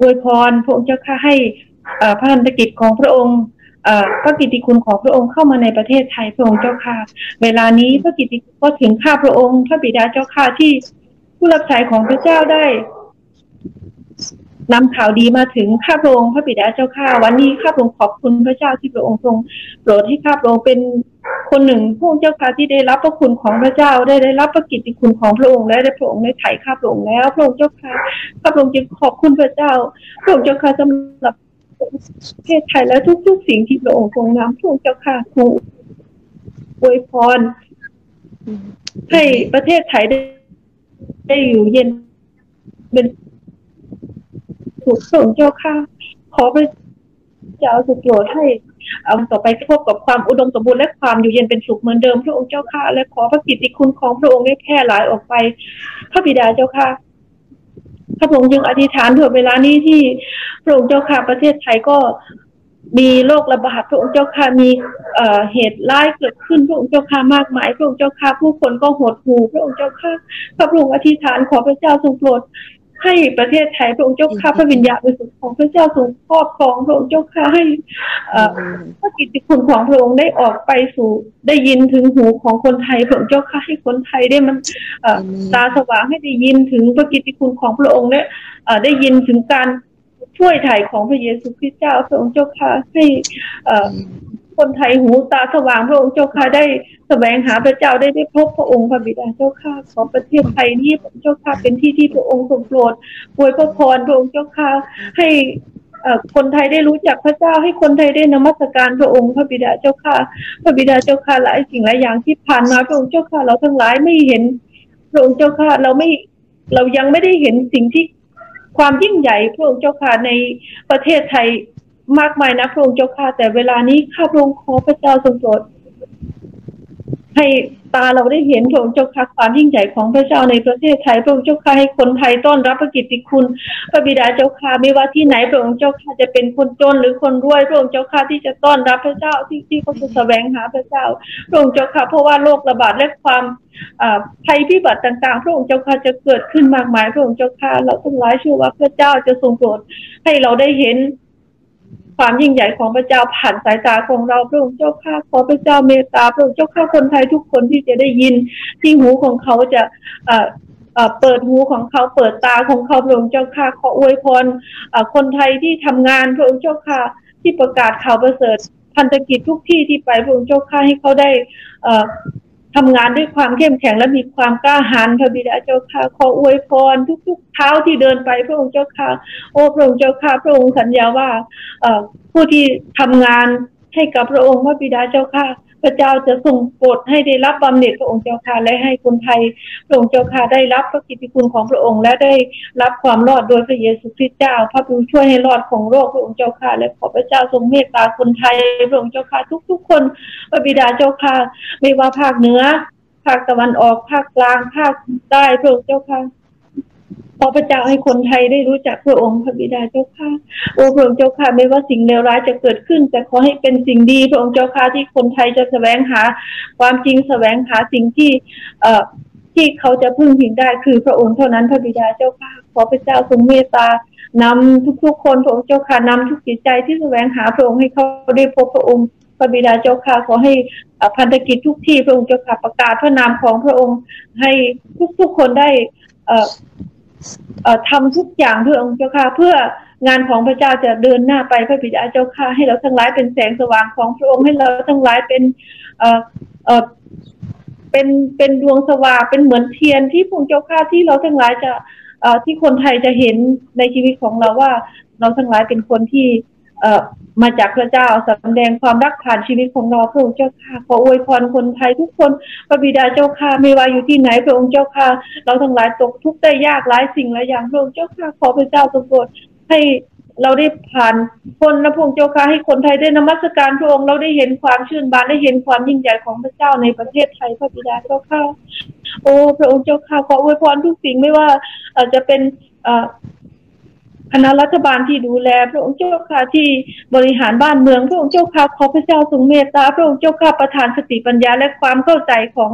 อวยพร พระองค์เจ้าค่ะให้พระพันธกิจของพระองค์พระกิติคุณของพระองค์เข้ามาในประเทศไทยพระองค์เจ้าค่ะ เวลานี้พระกิตติคุณก็ถึงข้าพระองค์ พระบิดาเจ้าค่ะที่ผู้รับใช้ของพระเจ้าได้ นำข่าวดีมาถึงข้าพระองค์พระบิดาเจ้าค่ะวันนี้ข้าพระองค์ขอบคุณพระเจ้าที่พระองค์ทรงโปรดให้ข้าพระองค์เป็นคนหนึ่งพระองค์เจ้าค่ะที่ได้รับพระคุณของพระเจ้าได้ได้รับพระกิตติคุณของพระองค์และได้พระองค์ได้ไถ่ข้าพระองค์แล้วพระองค์เจ้าค่ะข้าพระองค์จึงขอบคุณพระเจ้าพระองค์เจ้าค่ะสำหรับประเทศไทยและทุก ๆ สิ่งที่พระองค์ทรงนำพระองค์เจ้าค่ะทรงอวยพรให้ประเทศไทยได้ ได้อยู่เย็นเป็น สุขสงเจ้าค่ะขอพระเจ้าสุดโปรดให้เอาต่อไปพบกับความอุดมสมบูรณ์และความอยู่เย็นเป็นสุขเหมือนเดิมพระองค์เจ้าค่ะและขอพระกิตติคุณของพระองค์ได้แพร่หลายออกไปพระบิดาเจ้าค่ะข้าพระองค์ยังอธิษฐานเผื่อเวลานี้ที่พระองค์เจ้าค่ะประเทศไทยก็มีโรคระบาดพระองค์เจ้าค่ะมีเอ่อเหตุร้ายเกิดขึ้นพระองค์เจ้าค่ะมากมายพระองค์เจ้าค่ะผู้คนก็หดหู่พระองค์เจ้าค่ะพระองค์อธิษฐานขอพระเจ้าทรงโปรด ให้ประเทศไทยพระองค์เจ้าข้าพระวิญญาณบริสุทธิ์ของพระเจ้าทรงครอบครองพระองค์เจ้าข้าให้เอ่อพระกิตติคุณของพระองค์ได้ออกไปสู่ได้ยินถึงหูของคนไทยพระองค์เจ้าข้าให้คนไทยได้มันเอ่อตาสว่างให้ได้ยินถึงพระกิตติคุณของพระองค์และเอ่อได้ยินถึงการช่วยไถ่ของพระเยซูคริสต์เจ้าพระองค์เจ้าข้าให้เอ่อ คนไทยหูตาสว่างพระองค์เจ้าค่ะได้แสวงหาพระเจ้าได้ได้พบพระองค์พระบิดาเจ้าค่ะขอประเทศไทยนี้พระเจ้าค่ะเป็นที่ที่พระองค์ทรงโปรดอวยพระพรพระองค์เจ้าค่ะให้อ่อคนไทยได้รู้จักพระเจ้าให้คนไทยได้นมัสการพระองค์พระบิดาเจ้าค่ะ พระบิดาเจ้าค่ะหลายสิ่งหลายอย่างที่ผ่านมาพระองค์เจ้าค่ะ เราทั้งหลายไม่เห็นพระองค์เจ้าค่ะเราไม่เรายังไม่ได้เห็นสิ่งที่ความยิ่งใหญ่พระองค์เจ้าค่ะในประเทศไทย มากมายนะพระองค์เจ้าค่ะ แต่เวลานี้ข้าพระองค์ขอพระเจ้าทรงโปรดให้ตาเราได้เห็นพระองค์เจ้าค่ะความยิ่งใหญ่ของพระเจ้าในประเทศไทยพระองค์เจ้าค่ะให้คนไทยต้อนรับพระกิตติคุณพระบิดาเจ้าค่ะไม่ว่าที่ไหนพระองค์เจ้าค่ะจะเป็นคนจนหรือคนรวยพระองค์เจ้าค่ะที่จะต้อนรับพระเจ้าที่ที่เขาจะแสวงหาพระเจ้าพระองค์เจ้าค่ะเพราะว่าโรคระบาดและความอภัยพิบัติต่างๆ พระองค์เจ้าค่ะจะเกิดขึ้นมากมาย พระองค์เจ้าค่ะเราทั้งหลายเชื่อว่าพระเจ้าจะทรงโปรดให้เราได้เห็น ความยิ่งใหญ่ของพระเจ้าผ่านสายตาของเราพระองค์เจ้าข้าขอพระเจ้าเมตตาพระองค์เจ้าข้าคนไทยทุกคนที่จะได้ยินที่หูของเขาจะเอ่อเอ่อเปิดหูของเขาเปิดตาของเขาพระองค์เจ้าข้าขออวยพรอ่คนไทยที่ทำงานพระองค์เจ้าข้าที่ประกาศข่าวประเสริฐพันธกิจทุกที่ที่ไปพระองค์เจ้าข้าให้เขาได้อ่ ทำงานด้วยความเข้มแข็งและมีความกล้าหาญพระบิดาเจ้าค่ะ ขออวยพรทุกๆเท้าที่เดินไปพระองค์เจ้าค่ะ โอ้พระองค์เจ้าค่ะ พระองค์สัญญาว่าผู้ที่ทำงานให้กับพระองค์พระบิดาเจ้าค่ะ พระเจ้าจะทรงโปรดให้ได้รับบำเหน็จพระองค์เจ้าค่ะและให้คนไทยพระองค์เจ้าค่ะได้รับพระกิตติคุณของพระองค์ และได้รับความรอดโดยพระเยซูคริสต์เจ้า พระผู้ช่วยให้รอดของโลกพระองค์เจ้าค่ะและขอพระเจ้าทรงเมตตาคนไทยพระองค์เจ้าค่ะทุก ๆ คนพระบิดาเจ้าค่ะไม่ว่าภาคเหนือภาคตะวันออกภาคกลางภาคใต้พระองค์เจ้าค่ะ ขอพระเจ้าให้คนไทยได้รู้จักพระองค์พระบิดาเจ้าค่ะโอ้พระองค์เจ้าค่ะไม่ว่าสิ่งเลวร้ายจะเกิดขึ้น แต่ขอให้เป็นสิ่งดี พระองค์เจ้าค่ะที่คนไทยจะแสวงหา ความจริงแสวงหาสิ่งที่ เอ่อที่เขาจะพึ่งพิงได้คือพระองค์เท่านั้นพระบิดาเจ้าค่ะขอพระเจ้าทรงเมตตานำทุกๆ คนพระองค์เจ้าค่ะนำทุกจิตใจที่แสวงหาพระองค์ให้เขาได้พบพระองค์พระบิดาเจ้าค่ะขอให้พันธกิจทุกที่พระองค์เจ้าค่ะประกาศพระนามของพระองค์ให้ทุกๆคนได้เทำทุกอย่างเพื่อองค์เจ้าค่ะ เพื่องานของพระเจ้าจะเดินหน้าไปพระบิดาเจ้าค่ะ ให้เราทั้งหลายเป็นแสงสว่างของพระองค์ให้เราทั้งหลายเป็นเอ่อเอ่อเป็นเป็นดวงสว่างเป็นเหมือนเทียนที่พระองค์เจ้าค่ะที่เราทั้งหลายจะเอ่อที่คนไทยจะเห็นในชีวิตของเราว่า เราทั้งหลายเป็นคนที่ เอ่อมาจากพระเจ้าสำแดงความรักผ่านชีวิตของเราพระองค์เจ้าค่ะขออวยพรคนไทยทุกคนพระบิดาเจ้าค่ะไม่ว่าอยู่ที่ไหนพระองค์เจ้าค่ะเราทั้งหลายตกทุกข์ได้ยากหลายสิ่งหลายอย่างพระองค์เจ้าค่ะขอพระเจ้าทรงโปรดให้เราได้ผ่านคนนะพระองค์เจ้าค่ะให้คนไทยได้นมัสการพระองค์เราได้เห็นความชื่นบานได้เห็นความยิ่งใหญ่ของพระเจ้าในประเทศไทยพระบิดาเจ้าค่ะโอ้พระองค์เจ้าค่ะขออวยพรทุกสิ่งไม่ว่าอาจจะเป็นอ คณะรัฐบาลที่ดูแล พระองค์เจ้าค่ะที่บริหารบ้านเมือง พระองค์เจ้าค่ะขอพระเจ้าทรงเมตตาพระองค์เจ้าค่ะประทานสติปัญญาและความเข้าใจของ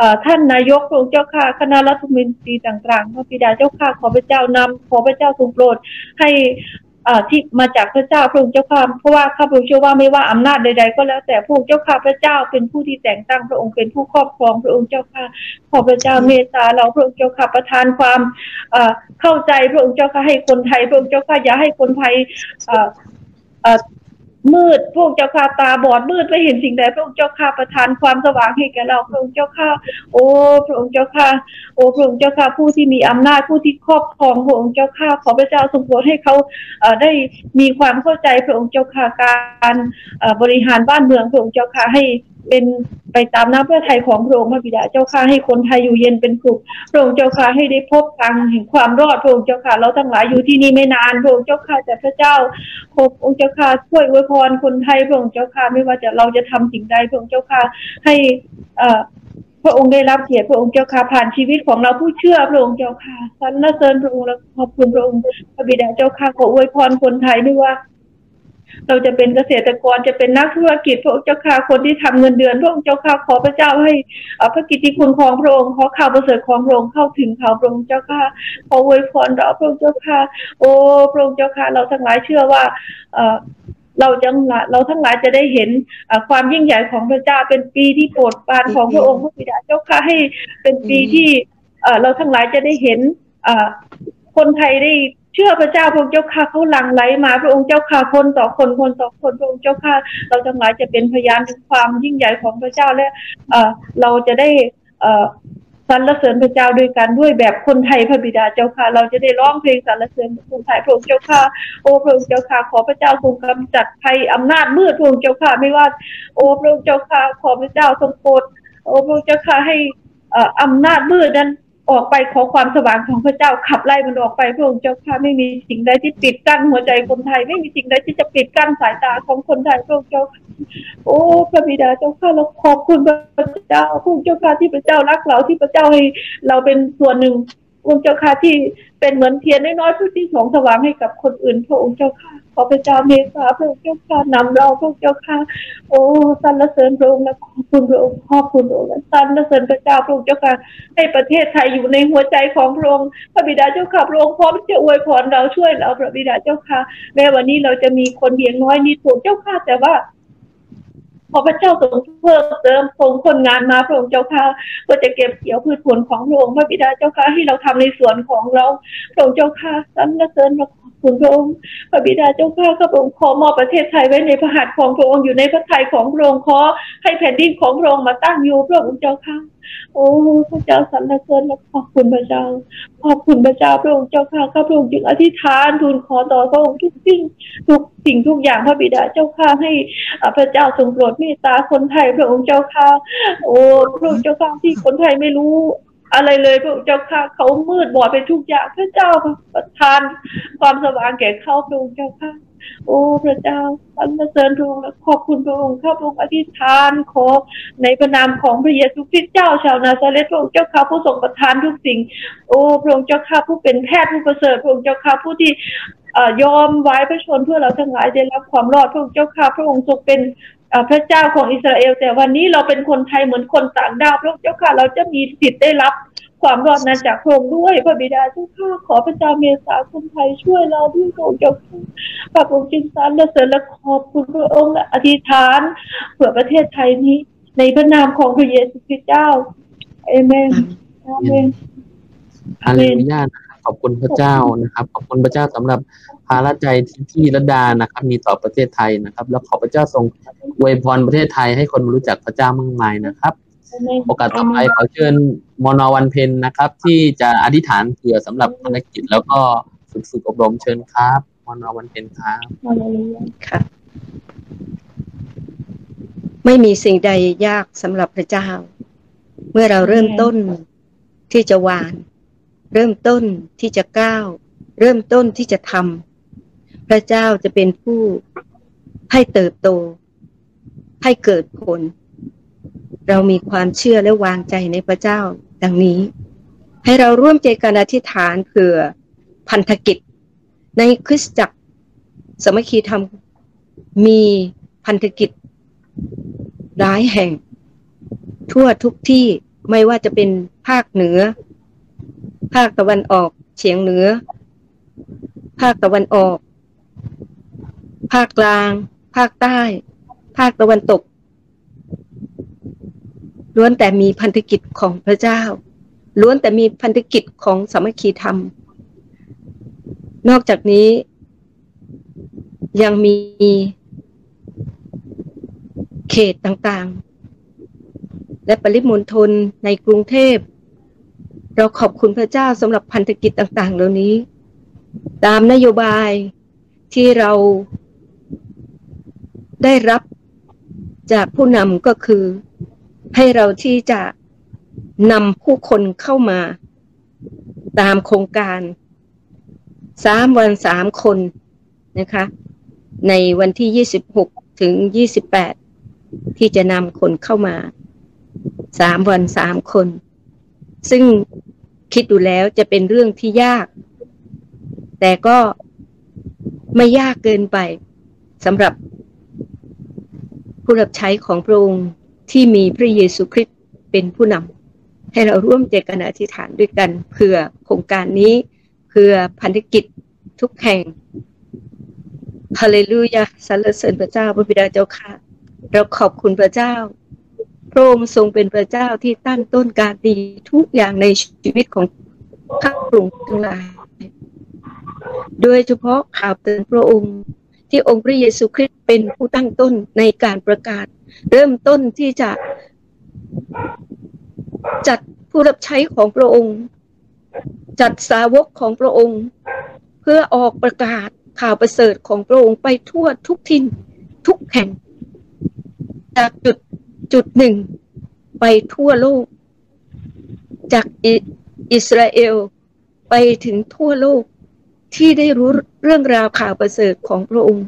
อท่านนายกพระองค์เจ้าค่ะคณะรัฐมนตรีต่างๆพระบิดาเจ้าค่ะขอพระเจ้านำขอพระเจ้าทรงโปรดให้ ที่มาจากพระเจ้าพระองค์เจ้าข้าเพราะว่าข้าพระองค์เชื่อว่าไม่ว่าอำนาจใดๆก็แล้วแต่พระองค์เจ้าข้าพระเจ้าเป็นผู้ที่แต่งตั้งพระองค์เป็นผู้ครอบครองพระองค์เจ้าข้าขอพระเจ้าเมตตาเราพระองค์เจ้าข้าประทานความเข้าใจพระองค์เจ้าข้าให้คนไทย พระองค์เจ้าข้าอย่าให้คนไทยอ มืดพระองค์เจ้าข่าตาบอดมืดไม่เห็นสิ่งใดพระองค์เจ้าข่าประทานความสว่างให้แก่เราพระองค์เจ้าข่าโอ้พระองค์เจ้าข่าโอ้พระองค์เจ้าข่าผู้ที่มีอำนาจผู้ที่ครอบครองพระองค์เจ้าข่าขอพระเจ้าทรงโปรดให้เขาเอ่อได้มีความเข้าใจพระองค์เจ้าข่าการเอ่อบริหารบ้านเมืองพระองค์เจ้าข่าให้เป็นไปตามน้ำพระทัยของพระองค์พระบิดาเจ้าค่ะให้คนไทยอยู่เย็นเป็นสุขพระองค์เจ้าค่ะให้ได้พบทางแห่งความรอดพระองค์เจ้าค่ะเราทั้งหลายอยู่ที่นี่ไม่นานพระองค์เจ้าค่ะแต่พระเจ้าพระองค์เจ้าค่ะช่วยอวยพรคนไทยพระองค์เจ้าค่ะไม่ว่าจะเราจะทำสิ่งใดพระองค์เจ้าค่ะให้อ่อพระองค์ได้รับเกียรติพระองค์เจ้าค่ะผ่านชีวิตของเราผู้เชื่อพระองค์เจ้าค่ะสรรเสริญพระองค์และขอบคุณพระองค์พระบิดาเจ้าค่ะขออวยพรคนไทยไม่ว่า เราจะเป็นเกษตรกรจะเป็นนักธุรกิจพระองค์เจ้าค่ะคนที่ทำเงินเดือนพระองค์เจ้าค่ะขอพระเจ้าให้เอ่อพระกิตติคุณของพระองค์ขอข่าวประเสริฐของพระองค์เข้าถึงเขาพระองค์เจ้าค่ะขออวยพรเราพระองค์เจ้าค่ะโอ้พระองค์เจ้าค่ะเราทั้งหลายเชื่อว่าเอ่อเราจังหลายเราทั้งหลายจะได้เห็นอ่าความยิ่งใหญ่ของพระเจ้าเป็นปีที่โปรดปรานของพระองค์พระบิดาเจ้าค่ะให้เป็นปีที่เอ่อเราทั้งหลายจะได้เห็นอ่าคนไทยได้ เชื่อพระเจ้าพระองค์เจ้าค่ะเขาหลั่งไหลมา พระองค์เจ้าค่ะคนต่อคนคนต่อคนพระองค์เจ้าค่ะเราทั้งหลายจะเป็นพยานถึงความยิ่งใหญ่ของพระเจ้าและเออเราจะได้เอสรรเสริญพระเจ้าด้วยกันด้วยแบบคนไทยพระบิดาเจ้าค่ะ เราจะได้ร้องเพลงสรรเสริญคนไทยพระองค์เจ้าค่ะโอ้พระองค์เจ้าค่ะขอพระเจ้าทรงกำจัดภัยอำนาจมืดพระองค์เจ้าค่ะไม่ว่า โอ้พระองค์เจ้าค่ะขอพระเจ้าทรงโปรดโอ้พระองค์เจ้าค่ะให้เอ่ออำนาจมืดนั้น ออกไปขอความสว่างของพระเจ้าขับไล่มันออกไปพระองค์เจ้าข้าไม่มีสิ่งใดที่ปิดกั้นหัวใจคนไทย ไม่มีสิ่งใดที่จะปิดกั้นสายตาของคนไทยพระองค์เจ้าโอ้พระบิดาเจ้าข้าเราขอบคุณพระเจ้าพระองค์เจ้าข้าที่พระเจ้ารักเราที่พระเจ้าให้เราเป็นส่วนหนึ่ง องค์เจ้าข้าที่เป็นเหมือนเทียนน้อยๆผู้ที่สองสว่างให้กับคนอื่นพระองค์เจ้าข้าขอพระเจ้าเมตตาพระองค์เจ้าข้านำเราพระองค์เจ้าข้าโอ้สรรเสริญพระองค์และขอบคุณพระองค์ขอบคุณพระองค์และสรรเสริญพระเจ้าพระองค์เจ้าข้าให้ประเทศไทยอยู่ในหัวใจของพระองค์พระบิดาเจ้าข้าพระองค์พร้อมจะอวยพรเราช่วยเราพระบิดาเจ้าข้าแม้วันนี้เราจะมีคนเพียงน้อยนิดพระองค์เจ้าข้าแต่ว่า ขอพระเจ้าทรงเพิ่มเติมทรงคนงานมาพระองค์เจ้าค่ะเพื่อจะเก็บเกี่ยวพืชผลของพระองค์พระบิดาเจ้าค่ะให้เราทำในส่วนของเราพระองค์เจ้าค่ะสรรเสริญเราขอบคุณพระองค์พระบิดาเจ้าค่ะข้าพระองค์ขอมอบประเทศไทยไว้ในพระหัตถ์ของพระองค์อยู่ในพระทัยของพระองค์ขอให้แผ่นดินของพระองค์มาตั้งอยู่พระองค์เจ้าค่ะ โอ้พระเจ้าสรรเสริญและขอบคุณพระเจ้า ขอบคุณพระเจ้าพระองค์เจ้าค่ะข้าพระองค์จึงอธิษฐานทูลขอต่อพระองค์ทุกสิ่งทุกสิ่งทุกอย่างพระบิดาเจ้าค่ะให้อ่าพระเจ้าทรงโปรดเมตตาคนไทยพระองค์เจ้าค่ะโอ้พระองค์เจ้าค่ะที่คนไทยไม่รู้อะไรเลยพระองค์เจ้าค่ะเขามืดบอดไปทุกอย่างพระเจ้าประทานความสว่างแก่เขาพระองค์เจ้าค่ะ โอ้พระเจ้าสรรเสริญพระองค์แลขอบคุณพระองค์ข้าพระองค์อธิษฐานขอในพระนามของพระเยซูคริสต์เจ้าชาวนาซาเรตพระองค์เจ้าข้าผู้ทรงประทานทุกสิ่ง โอ้พระองค์เจ้าข้าผู้เป็นแพทย์ผู้ประเสริฐพระองค์เจ้าข้าผู้ที่อ่อยอมไว้พระชนเพื่อเราทั้งหลายได้รับความรอดพระองค์เจ้าข้าพระองค์ทรงเป็นอ่อพระเจ้าของอิสราเอล แต่วันนี้เราเป็นคนไทยเหมือนคนต่างดาวพระองค์เจ้าข้าเราจะมีสิทธิ์ได้รับ ความรอดนั้นจากพระองค์ด้วยพระบิดาเจ้าข้าขอพระเจ้าเมตตาคนไทยช่วยเราด้วยพระองค์เจ้าพระองค์จึงสรรและเสริญและขอบคุณพระองค์และอธิษฐานเพื่อประเทศไทยนี้ ในพระนามของพระเยซูคริสต์เจ้าเอเมนอาเมนฮาเลลูยานะครับขอบคุณพระเจ้านะครับ ขอบคุณพระเจ้าสำหรับภาระใจที่พี่ระดานะครับ มีต่อประเทศไทยนะครับ แล้วขอพระเจ้าทรงอวยพรประเทศไทยให้คนรู้จักพระเจ้ามากมายนะครับ โอกาสต่อไปขอเชิญมนวันเพนนะครับ ที่จะอธิษฐานเผื่อสำหรับภารกิจแล้วก็ฝึกฝึกอบรมเชิญครับมรมาวันเป็นครับค่ะ ไม่มีสิ่งใดยากสำหรับพระเจ้า เมื่อเราเริ่มต้นที่จะวาน เริ่มต้นที่จะก้าว เริ่มต้นที่จะทำพระเจ้าจะเป็นผู้ให้เติบโต ให้เกิดผล เรามีความเชื่อและวางใจในพระเจ้า ดังนี้ ให้เราร่วมใจกันอธิษฐานเผื่อพันธกิจ ในคริสตจักรสมัคคีธรรมมีพันธกิจหลายแห่ง ทั่วทุกที่ไม่ว่าจะเป็นภาคเหนือ ภาคตะวันออกเฉียงเหนือ ภาคตะวันออก ภาคกลาง ภาคใต้ ภาคตะวันตก ล้วนแต่มีพันธกิจของพระเจ้า ล้วนแต่มีพันธกิจของสามัคคีธรรม นอกจากนี้ ยังมีเขตต่างๆ และปริมณฑลในกรุงเทพ เราขอบคุณพระเจ้าสำหรับพันธกิจต่างๆ เหล่านี้ ตามนโยบายที่เราได้รับจากผู้นำก็คือ ให้เราที่จะนำผู้คนเข้ามาตามโครงการสามวันสามคนนะคะ ในวันที่ยี่สิบหกถึงยี่สิบแปดที่จะนำคนเข้ามาสามวันสามคน ซึ่งคิดดูแล้วจะเป็นเรื่องที่ยาก แต่ก็ไม่ยากเกินไปสำหรับผู้รับใช้ของพระองค์ ที่มีพระเยซูคริสต์เป็นผู้นำให้เราร่วมใจกันอธิษฐานด้วยกันเพื่อโครงการนี้เพื่อพันธกิจทุกแห่งฮาเลลูยาสรรเสริญพระเจ้าพระบิดาเจ้าค่ะ เราขอบคุณพระเจ้าพระองค์ทรงเป็นพระเจ้าที่ตั้งต้นการดีทุกอย่างในชีวิตของข้าพระองค์ทั้งหลาย โดยเฉพาะข่าวเตือนพระองค์ ที่องค์พระเยซูคริสต์เป็นผู้ตั้งต้นในการประกาศ เริ่มต้นที่จะจัดผู้รับใช้ของพระองค์ จัดสาวกของพระองค์ เพื่อออกประกาศข่าวประเสริฐของพระองค์ไปทั่วทุกทินทุกแห่ง จากจุดจุดหนึ่ง ไปทั่วโลก จากอิสราเอลไปถึงทั่วโลก ที่ได้รู้เรื่องราวข่าวประเสริฐของพระองค์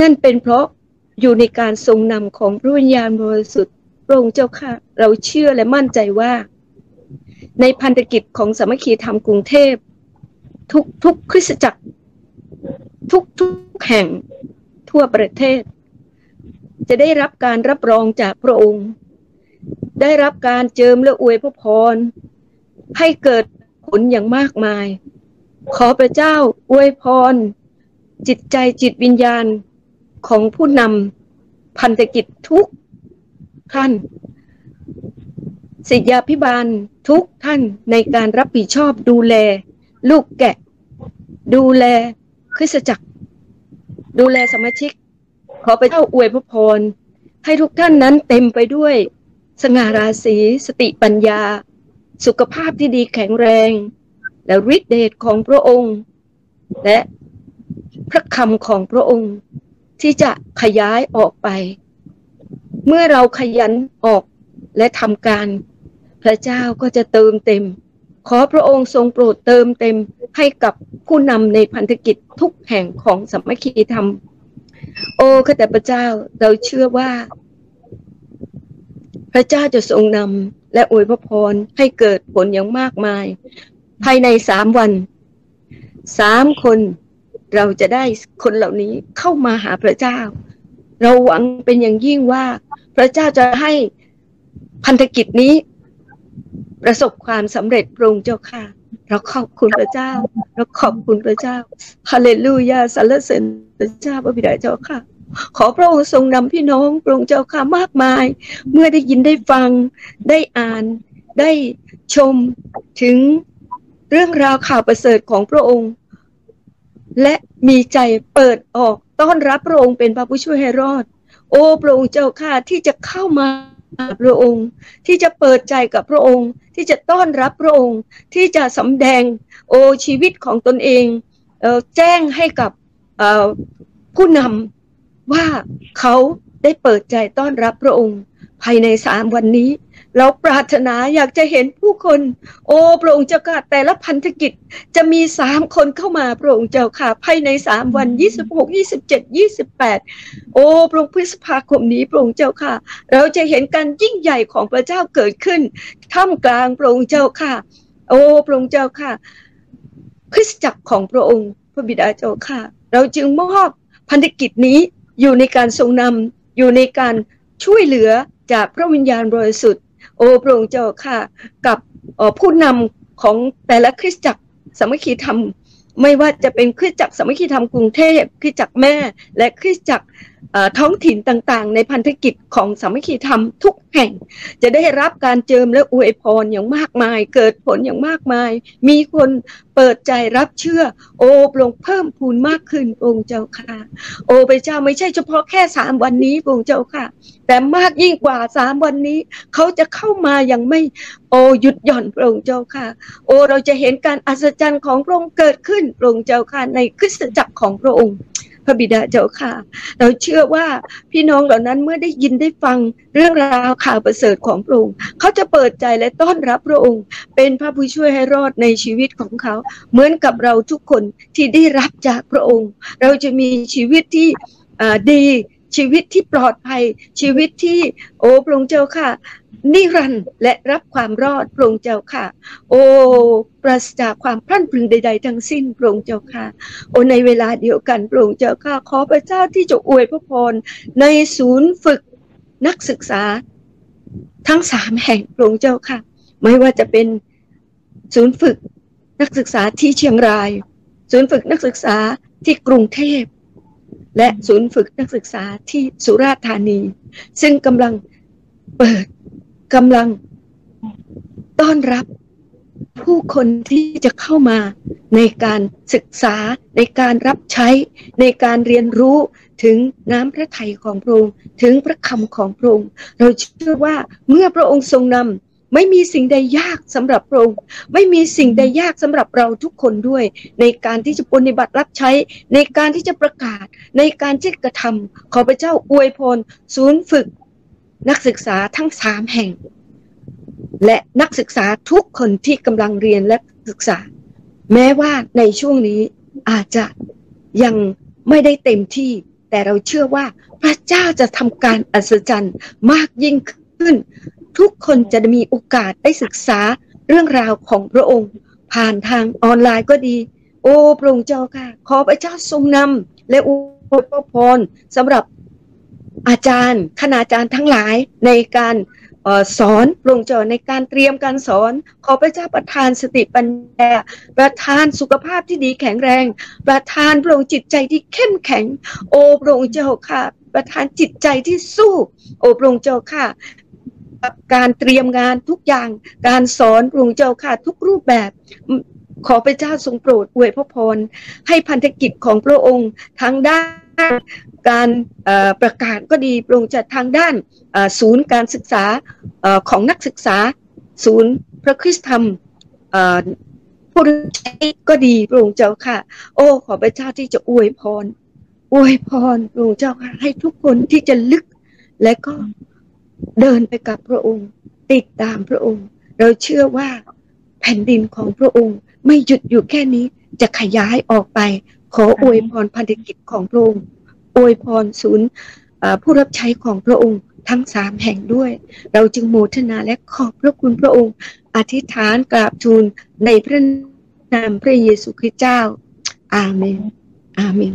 นั่นเป็นเพราะอยู่ในการทรงนำของพระวิญญาณบริสุทธิ์พระองค์เจ้าค่ะ เราเชื่อและมั่นใจว่า ในพันธกิจของสมัคคีธรรมกรุงเทพ ทุกทุกคริสตจักร ทุกทุกแห่งทั่วประเทศ จะได้รับการรับรองจากพระองค์ ได้รับการเจิมและอวยพระพรให้เกิดผลอย่างมากมาย ขอพระเจ้าอวยพร จิตใจจิตวิญญาณของผู้นำพันธกิจทุกท่านศิษยาพิบาลทุกท่านในการรับผิดชอบดูแล ลูกแกะ ดูแลคริสจักร ดูแลสมาชิก ขอพระเจ้าอวยพระพร ให้ทุกท่านนั้นเต็มไปด้วย สง่าราศีสติปัญญา สุขภาพที่ดีแข็งแรง และฤทธิเดชของพระองค์ และพระคำของพระองค์ ที่จะขยายออกไป เมื่อเราขยันออกและทำการ พระเจ้าก็จะเติมเต็ม ขอพระองค์ทรงโปรดเติมเต็มให้กับผู้นำในพันธกิจทุกแห่งของสมัคคีธรรม โอ้ข้าแต่พระเจ้าเราเชื่อว่า พระเจ้าจะทรงนำและอวยพระพรให้เกิดผลอย่างมากมาย ภายในสามวันสามคนเราจะได้คนเหล่านี้เข้ามาหาพระเจ้า เราหวังเป็นอย่างยิ่งว่าพระเจ้าจะให้พันธกิจนี้ ประสบความสำเร็จพระองค์เจ้าค่ะ เราขอบคุณพระเจ้า เราขอบคุณพระเจ้าฮาเลลูยาสรรเสริญพระเจ้าพระบิดาเจ้าค่ะ ขอพระองค์ทรงนำพี่น้องพระองค์เจ้าค่ะมากมาย เมื่อได้ยินได้ฟังได้อ่านได้ชมถึง เรื่องราวข่าวประเสริฐของพระองค์ และมีใจเปิดออกต้อนรับพระองค์เป็นพระผู้ช่วยให้รอด โอ้พระองค์เจ้าข้าที่จะเข้ามาพระองค์ ที่จะเปิดใจกับพระองค์ ที่จะต้อนรับพระองค์ ที่จะสำแดงโอชีวิตของตนเองเออแจ้งให้กับผู้นำว่าเขาได้เปิดใจต้อนรับพระองค์ ภายในสามวันนี้ เราปรารถนาอยากจะเห็นผู้คน โอ้พระองค์เจ้าค่ะแต่ละพันธกิจจะมีสามคนเข้ามาพระองค์เจ้าค่ะภายในสามวันยี่สิบหกยี่สิบเจ็ดยี่สิบแปดโอ้พระองค์พฤษภาคมนี้พระองค์เจ้าค่ะ เราจะเห็นการยิ่งใหญ่ของพระเจ้าเกิดขึ้นท่ามกลางพระองค์เจ้าค่ะ โอ้พระองค์เจ้าค่ะ คริสตจักรของพระองค์ พระบิดาเจ้าค่ะ เราจึงมอบพันธกิจนี้อยู่ในการทรงนำอยู่ในการช่วยเหลือจากพระวิญญาณบริสุทธิ์ อ้พระองค์เจ้าค่ะ กับผู้นำของแต่ละคริสตจักรสามัคคีธรรม ไม่ว่าจะเป็นคริสตจักรสามัคคีธรรมกรุงเทพคริสตจักรแม่ และคริสตจักร ท้องถิ่นต่างๆ ในพันธกิจของสามัคคีธรรมทุกแห่ง จะได้รับการเจิมและอวยพรอย่างมากมาย เกิดผลอย่างมากมาย มีคนเปิดใจรับเชื่อ โอ้พรงเพิ่มพูนมากขึ้นองค์เจ้าค่ะ โอ้พระเจ้าไม่ใช่เฉพาะแค่สามวันนี้องค์เจ้าค่ะ แต่มากยิ่งกว่าสามวันนี้ เขาจะเข้ามาอย่างไม่โอ้หยุดหย่อนพระองค์เจ้าค่ะ โอ้เราจะเห็นการอัศจรรย์ของพระองค์เกิดขึ้นพระองค์เจ้าค่ะในคริสตจักรของพระองค์ พระบิดาเจ้าค่ะ เราเชื่อว่าพี่น้องเหล่านั้นเมื่อได้ยินได้ฟังเรื่องราวข่าวประเสริฐของพระองค์เขาจะเปิดใจและต้อนรับพระองค์ เป็นพระผู้ช่วยให้รอดในชีวิตของเขา เหมือนกับเราทุกคนที่ได้รับจากพระองค์ เราจะมีชีวิตที่ดีชีวิตที่ปลอดภัยชีวิตที่โอ้พระองค์เจ้าค่ะ นิรันดร์และรับความรอดพระองค์เจ้าค่ะ โอ้ปราศจากความพลั่นพรึงใด ๆ ทั้งสิ้นพระองค์เจ้าค่ะ โอ้ในเวลาเดียวกันพระองค์เจ้าค่ะ ขอพระเจ้าที่จะอวยพระพรในศูนย์ฝึกนักศึกษา ทั้งสามแห่งพระองค์เจ้าค่ะ ไม่ว่าจะเป็นศูนย์ฝึกนักศึกษาที่เชียงราย ศูนย์ฝึกนักศึกษาที่กรุงเทพและศูนย์ฝึกนักศึกษาที่สุราษฎร์ธานี ซึ่งกำลังเปิด กำลังต้อนรับผู้คนที่จะเข้ามาในการศึกษาในการรับใช้ในการเรียนรู้ถึงน้ำพระทัยของพระองค์ถึงพระคำของพระองค์เราเชื่อว่าเมื่อพระองค์ทรงนำไม่มีสิ่งใดยากสำหรับพระองค์ไม่มีสิ่งใดยากสำหรับเราทุกคนด้วย ในการที่จะปฏิบัติรับใช้ ในการที่จะประกาศ ในการที่กระทำขอพระเจ้าอวยพรศูนย์ฝึก นักศึกษาทั้งสามแห่ง และนักศึกษาทุกคนที่กำลังเรียนและศึกษา แม้ว่าในช่วงนี้อาจจะยังไม่ได้เต็มที่ แต่เราเชื่อว่าพระเจ้าจะทำการอัศจรรย์มากยิ่งขึ้น ทุกคนจะมีโอกาสได้ศึกษาเรื่องราวของพระองค์ ผ่านทางออนไลน์ก็ดี โอ้พระองค์เจ้าค่ะ ขอพระเจ้าทรงนำและอวยพรสำหรับ อาจารย์คณาจารย์ทั้งหลายในการออสอนพระองเจ้าในการเตรียมการสอน ขอพระเจ้าประทานสติปัญญาประทานสุขภาพที่ดีแข็งแรง ประทานพระองค์จิตใจที่เข้มแข็ง โอ้พระองค์เจ้าค่ะ ประทานจิตใจที่สู้ โอ้พระองค์เจ้าค่ะการเตรียมงานทุกอย่างการสอนพระองค์เจ้าค่ะทุกรูปแบบขอพระเจ้าทรงโปรดอวยพระพรให้พันธกิจของพระองค์ทั้งด้าน การประกาศก็ดีพระองค์จะทางด้านศูนย์การศึกษาอของนักศึกษา ศูนย์พระคริสตธรรมผู้รับใช้ก็ดีพระองค์เจ้าค่ะ โอ้ขอพระเจ้าที่จะอวยพร อวยพรพระองค์เจ้าค่ะให้ทุกคนที่จะลึก และก็เดินไปกับพระองค์ ติดตามพระองค์ เราเชื่อว่าแผ่นดินของพระองค์ ไม่หยุดอยู่แค่นี้จะขยายออกไป ขออวยพรพันธกิจของพระองค์ อวยพรศูนย์ผู้รับใช้ของพระองค์ทั้งสามแห่งด้วย เราจึงโมทนาและขอบพระคุณพระองค์ อธิษฐานกราบทูลในพระนามพระเยซูคริสต์เจ้า อาเมน อาเมน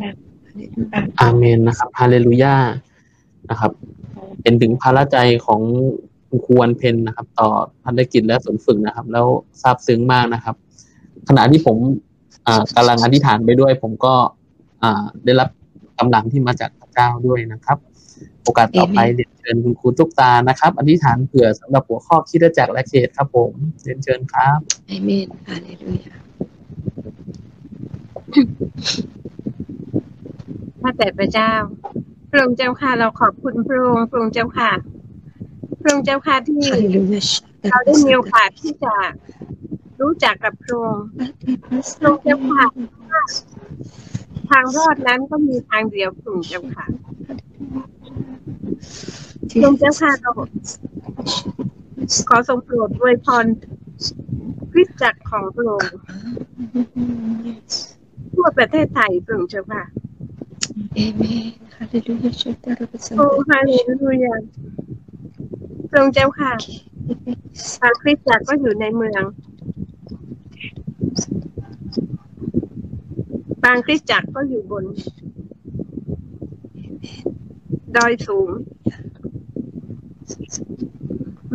อาเมนนะครับฮาเลลูยานะครับ เป็นถึงภาระใจของคุณครูวันเพ็ญนะครับ ต่อพันธกิจและศูนฝึกนะครับ แล้วซาบซึ้งมากนะครับ ขณะที่ผมอ่ากำลังอธิษฐานไปด้วย ผมก็ได้รับ กำลังที่มาจากพระเจ้าด้วยนะครับ โอกาสต่อไปเรียนเชิญคุณครูตุ๊กตานะครับ อธิษฐานเผื่อสำหรับหัวข้อคิดจักรและเขตครับผมเรียนเชิญครับอาเมนฮาเลลูยาข้าแต่พระเจ้าพระองค์เจ้าค่ะเราขอบคุณพระองค์พระองค์เจ้าค่ะพระองค์เจ้าค่ะที่ฮาเลลูยาเราได้มีโอกาสที่จะรู้จักกับพระองค์พระองค์เจ้าค่ะ ทางรอดนั้นก็มีทางเดียวพระองค์เจ้าค่ะพระองค์เจ้าค่ะเราขอทรงโปรดอวยพรคริสตจักรของพระองค์ทั่วประเทศไทยพระองค์เจ้าค่ะ Amen. Hallelujah. Shantara โอ้ฮาเลลูยาพระองค์เจ้าค่ะบางคริสตจักรก็อยู่ในเมือง บางคริสตจักรก็อยู่บน ดอยสูง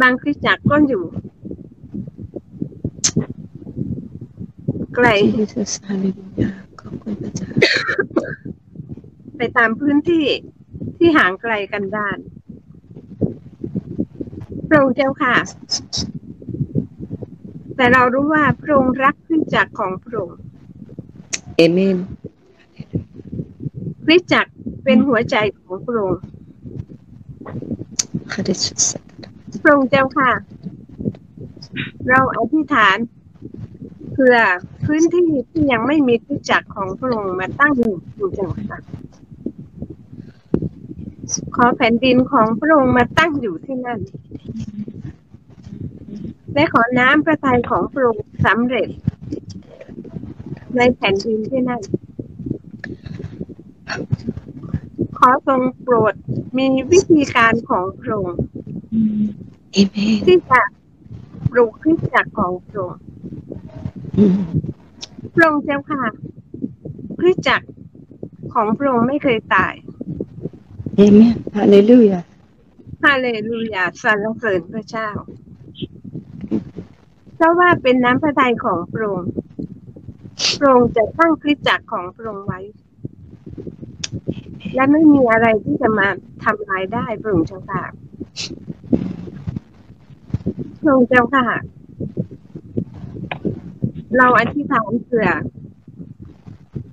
บางคริสตจักรก็อยู่ ไกล Jesus. Hallelujah. ขอบคุณพระเจ้าไปตามพื้นที่ที่ห่างไกลกันดานพระองค์เจ้าค่ะ แต่เรารู้ว่าพระองค์รักคริสตจักรของพระองค์ Amen. คริสจักรเป็นหัวใจของพระองค์พระองค์เจ้าค่ะ เราอธิษฐานเพื่อพื้นที่ที่ยังไม่มีคริสจักรของพระองค์มาตั้งอยู่องค์เจ้าค่ะ ขอแผ่นดินของพระองค์มาตั้งอยู่ที่นั่นและขอน้ำพระทัยของพระองค์สำเร็จ ในแผ่นดินที่นั่น ขอทรงโปรดมีวิธีการของพระองค์ Amen. ที่จะปลูกคริสตจักรของพระองค์ Mm. พระองค์เจ้าค่ะคริสตจักรของพระองค์ไม่เคยตาย Amen. Hallelujah. ฮาเลลูยาสรรเสริญพระเจ้า เพราะว่าเป็นน้ำพระทัยของพระองค์พ ระองค์จะตั้งคริสตจักรของพระองค์ไว้ และไม่มีอะไรที่จะมาทำลายได้พระองค์เจ้าค่ะพระองค์เจ้าค่ะ เราอธิษฐานเผื่อ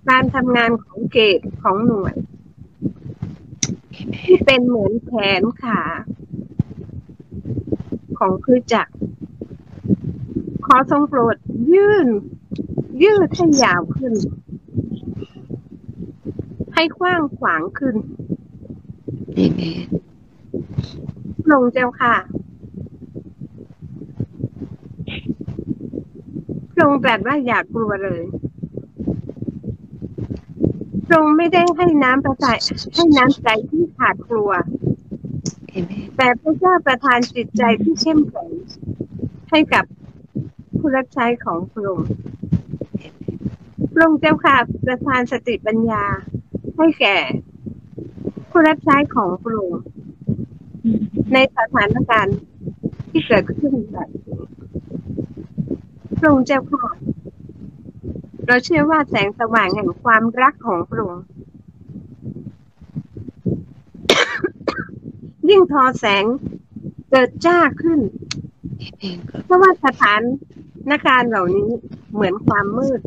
การทำงานของเกตของหน่วย ที่เป็นเหมือนแขนขา ของคริสตจักรขอทรงโปรดยื่น ยืดให้ยาวขึ้น ให้กว้างขวางขึ้น Amen. พระองค์เจ้าค่ะพระองค์ตรัสว่าอย่ากลัวเลยพระองค์ไม่ได้ให้น้ำประทายให้น้ำใจที่ขาดกลัว Amen. แต่พระเจ้าประทานจิตใจที่เข้มแข็งให้กับผู้รับใช้ของพระองค์พ ระองค์เจ้าค่ะประทานสติปัญญา ให้แก่ ผู้รับใช้ของพระองค์ในสถานการณ์ที่เกิดขึ้นแบบนี้พระองค์เจ้าค่ะเราเชื่อว่าแสงสว่างแห่งความรักของพระองค์ยิ่งทอแสงเกิดจ้าขึ้น เพราะว่าสถานนาการเหล่านี้เหมือนความมืด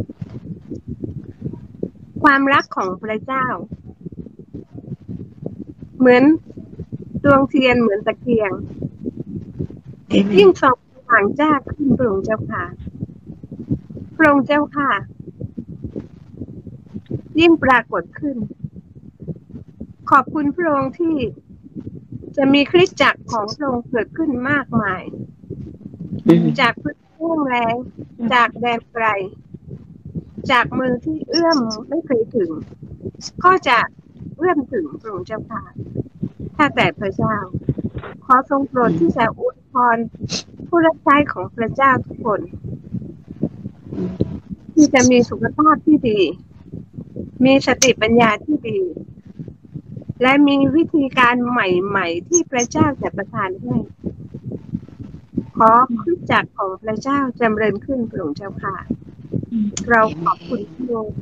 ความรักของพระเจ้า เหมือนดวงเทียนเหมือนตะเกียง ยิ่ง Amen. ส่องสว่างจ้าขึ้นพระองค์เจ้าค่ะพระองค์เจ้าค่ะ ยิ่งปรากฏขึ้น ขอบคุณพระองค์ที่จะมีคริสตจักรของพระองค์เกิดขึ้นมากมาย Mm. จากพื้นที่แห้งแล้งจากแดนไกล จากมือที่เอื้อมไม่เคยถึง ก็จะเอื้อมถึงพระองค์เจ้าค่ะถ้าแต่พระเจ้า ขอทรงโปรดที่จะอวยพรผู้รับใช้ของพระเจ้าทุกคน ที่จะมีสุขภาพที่ดี มีสติปัญญาที่ดี และมีวิธีการใหม่ๆ ที่พระเจ้าจะประทานให้ขอคริสตจักของพระเจ้าจำเริญขึ้นพระองค์เจ้าค่ะ เราขอบคุณพระองค์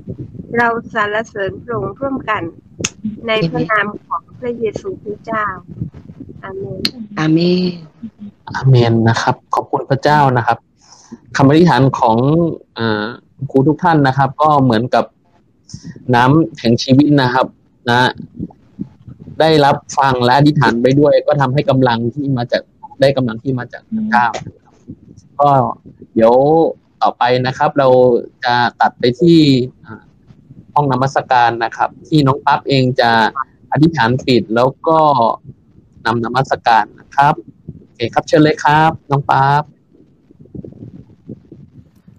เราสรรเสริญพระองค์ร่วมกัน ในพระนามของพระเยซูคริสต์เจ้า อาเมน Amen. อาเมนนะครับ ขอบคุณพระเจ้านะครับคำอธิษฐานของอาครูทุกท่านนะครับ ก็เหมือนกับน้ำแห่งชีวิตนะครับ นะ ได้รับฟังและอธิษฐานไปด้วย ก็ทำให้กำลังที่มาจากได้กำลังที่มาจากพระเจ้านะครับก็เดี๋ยว ต่อไปนะครับ เราจะตัดไปที่ห้องนมัสการนะครับ ที่น้องปั๊บเองจะอธิษฐานปิดแล้วก็นำนมัสการนะครับโอเคครับเชิญเลยครับ น้องปั๊บ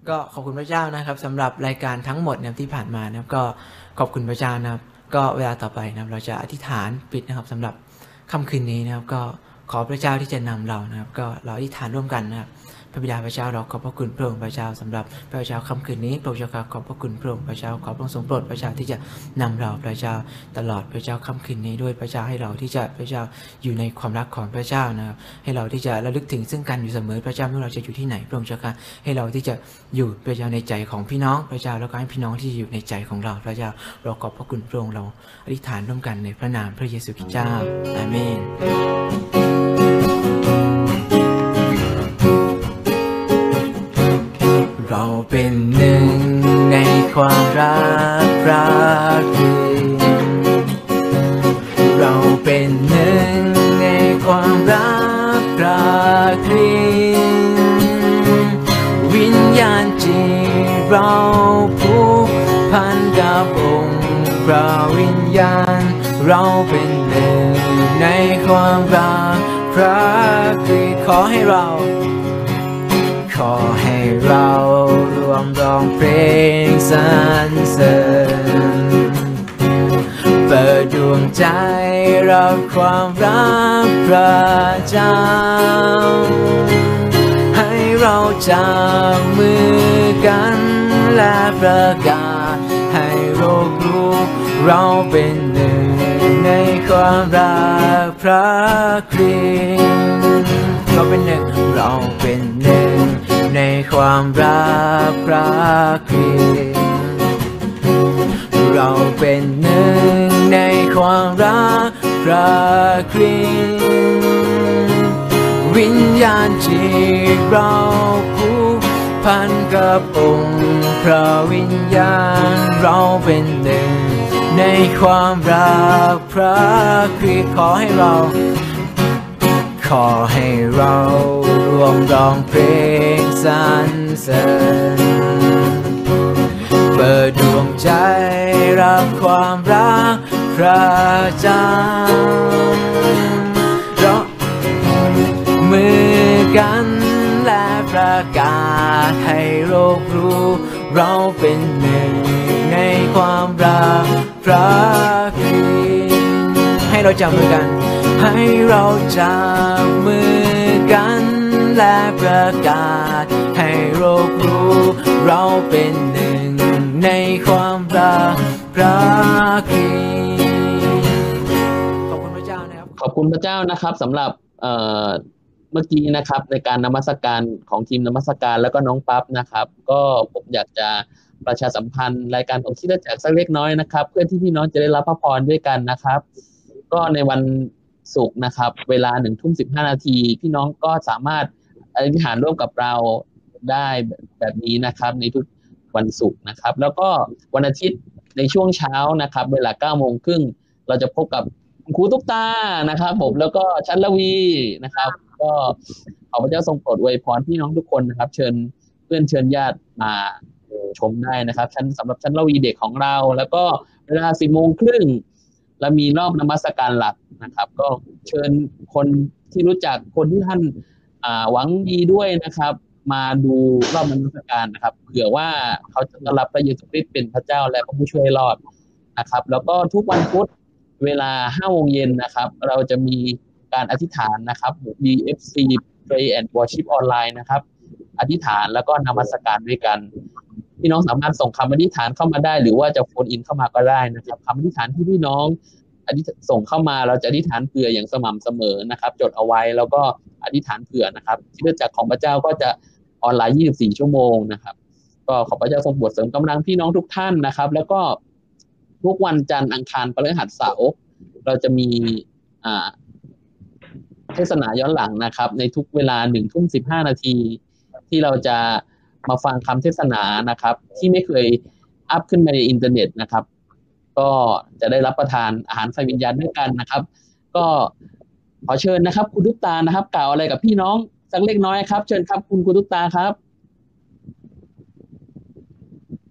ก็ขอบคุณพระเจ้านะครับสำหรับรายการทั้งหมดนะครับที่ผ่านมานะครับ ก็ขอบคุณพระเจ้านะครับ ก็เวลาต่อไปนะครับ เราจะอธิษฐานปิดนะครับสำหรับค่ำคืนนี้นะครับ ก็ขอพระเจ้าที่จะนำเรานะครับ ก็เราอธิษฐานร่วมกันนะครับ พระบิดาพระเจ้าเราขอบพระคุณพระองค์พระเจ้าสำหรับพระเจ้าค่ำคืนนี้พระเจ้าขอบพระคุณพระองค์พระเจ้าขอพระองค์ทรงโปรดพระเจ้าที่จะนำเราพระเจ้าตลอดพระเจ้าค่ำคืนนี้ด้วยพระเจ้าให้เราที่จะพระเจ้าอยู่ในความรักของพระเจ้านะครับให้เราที่จะระลึกถึงซึ่งกันอยู่เสมอพระเจ้าไม่ว่าเราจะอยู่ที่ไหนพระองค์เจ้าค่ะให้เราที่จะอยู่พระเจ้าในใจของพี่น้องพระเจ้าแล้วก็ให้พี่น้องที่อยู่ในใจของเราพระเจ้าเราขอบพระคุณพระองค์เราอธิษฐานร่วมกันในพระนามพระเยซูคริสต์เจ้าอาเมน ความรักรักเดียวเราเป็นหนึ่งในความรักรักเดียววิญญาณจิตเราผูกพันกับองค์พระวิญญาณ เราเป็นหนึ่งในความรักพระคริสต์ขอให้เรา ขอให้เรา รวมร้องเพลงสรรเสริญเปิดดวงใจรับความรักพระเจ้า ให้เราจับมือกันและประกาศให้โลกรู้เราเป็นหนึ่งในความรักพระคริสต์เราเป็นหนึ่งเราเป็นหนึ่ง ในความรักพระคริสเราเป็นหนึ่งในความรักพระคริสวิญญาณจิตเราผูกพันกับองค์พระวิญญาณเราเป็นหนึ่งในความรักพระคริสต์ขอให้เรา อให้เรารวมร้องเพลงสรรเสริญเปิดดวงใจรับความรักพระเจ้าเรามือกันและประกาศให้โลกรู้ เราเป็นหนึ่งในความรักพระคริสต์ให้เราจับมือกัน ให้เราจับมือกันและประกาศ ให้โลกรู้เราเป็นหนึ่งในความรักพระคริสต์ขอบคุณพระเจ้านะครับ ขอบคุณพระเจ้านะครับสำหรับเอ่อเมื่อกี้นะครับในการนมัสการของทีมนมัสการแล้วก็น้องปั๊บนะครับ ก็ผมอยากจะประชาสัมพันธ์รายการของคิดจักสักเล็กน้อยนะครับ เพื่อที่พี่น้องจะได้รับพระพรด้วยกันนะครับ ก็ในวัน ศุกร์นะครับ เวลาหนึ่งทุ่มสิบห้านาทีพี่น้องก็สามารถอธิษฐานร่วมกับเราได้แบบนี้นะครับ ในทุกวันศุกร์นะครับ แล้วก็วันอาทิตย์ในช่วงเช้านะครับ เวลาเก้าโมงครึ่งเราจะพบกับครูตุ๊กตานะครับผมแล้วก็ชันละวีนะครับ ก็ขอพระเจ้าทรงโปรดอวยพรพี่น้องทุกคนนะครับ เชิญเพื่อนเชิญญาติมาชมได้นะครับชั้นสำหรับชั้นละวีเด็กของเรา แล้วก็เวลาสิบโมงครึ่ง เรามีรอบนมัสการหลักนะครับ ก็เชิญคนที่รู้จักคนที่ท่านหวังดีด้วยนะครับ มาดูรอบนมัสการนะครับเผื่อว่าเขาจะต้รับพระเยซูคริสต์เป็นพระเจ้าและพระผู้ช่วยรอดนะครับ แล้วก็ทุกวันพุธเวลาห้าโมงเย็นนะครับ เราจะมีการอธิษฐานนะครับ BFC Pray and Worship Online นะครับ อธิษฐานแล้วก็นมัสการด้วยกัน พี่น้องสามารถส่งคำอธิษฐานเข้ามาได้ หรือว่าจะโฟนอินเข้ามาก็ได้นะครับคำอธิษฐานที่พี่น้องอธิส่งเข้ามาเราจะอธิษฐานเผื่ออย่างสม่ำเสมอนะครับ จดเอาไว้แล้วก็อธิษฐานเผื่อนะครับที่เรื่องจากของพระเจ้าก็จะออนไลน์ 24 ชั่วโมงนะครับ ก็ขอพระเจ้าทรงโปรดเสริมกำลังพี่น้องทุกท่านนะครับ แล้วก็ทุกวันจันทร์อังคารพฤหัสเสาร์เราจะมีอ่าเทศนาย้อนหลังนะครับ ในทุกเวลาหนึ่งทุ่มสิบห้านาทีที่เราจะ มาฟังคำเทศนานะครับ ที่ไม่เคยอัพขึ้นมาในอินเทอร์เน็ตนะครับ ก็จะได้รับประทานอาหารไฟวิญญาณด้วยกันนะครับ ก็ขอเชิญนะครับ คุณทุกตานะครับ กล่าวอะไรกับพี่น้องสักเล็กน้อยครับ เชิญครับคุณคุณทุกตาครับ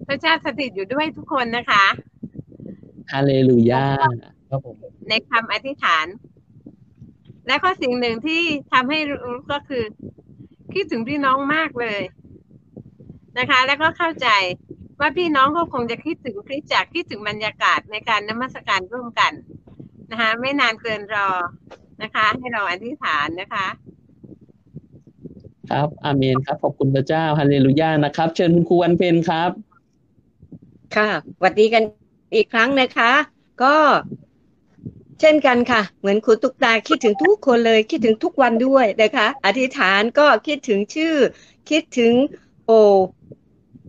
พระเจ้าสถิตอยู่ด้วยทุกคนนะคะฮาเลลูยาครับผมในคำอธิษฐาน และข้อสิ่งหนึ่งที่ทำให้รู้ก็คือ คิดถึงพี่น้องมากเลย นะคะ แล้วก็เข้าใจว่าพี่น้องก็คงจะคิดถึงคริสตจักรคิดถึงบรรยากาศในการนมัสการร่วมกันนะคะ ไม่นานเกินรอนะคะ ให้เราอธิษฐานนะคะ ครับอาเมนครับขอบคุณพระเจ้าฮาเลลูยานะครับ เชิญคุณครูวันเพ็ญครับ ค่ะสวัสดีกันอีกครั้งนะคะ ก็เช่นกันค่ะ เหมือนคุณตุกตาคิดถึงทุกคนเลยคิดถึงทุกวันด้วยนะคะ อธิษฐานก็คิดถึงชื่อ คิดถึงโอ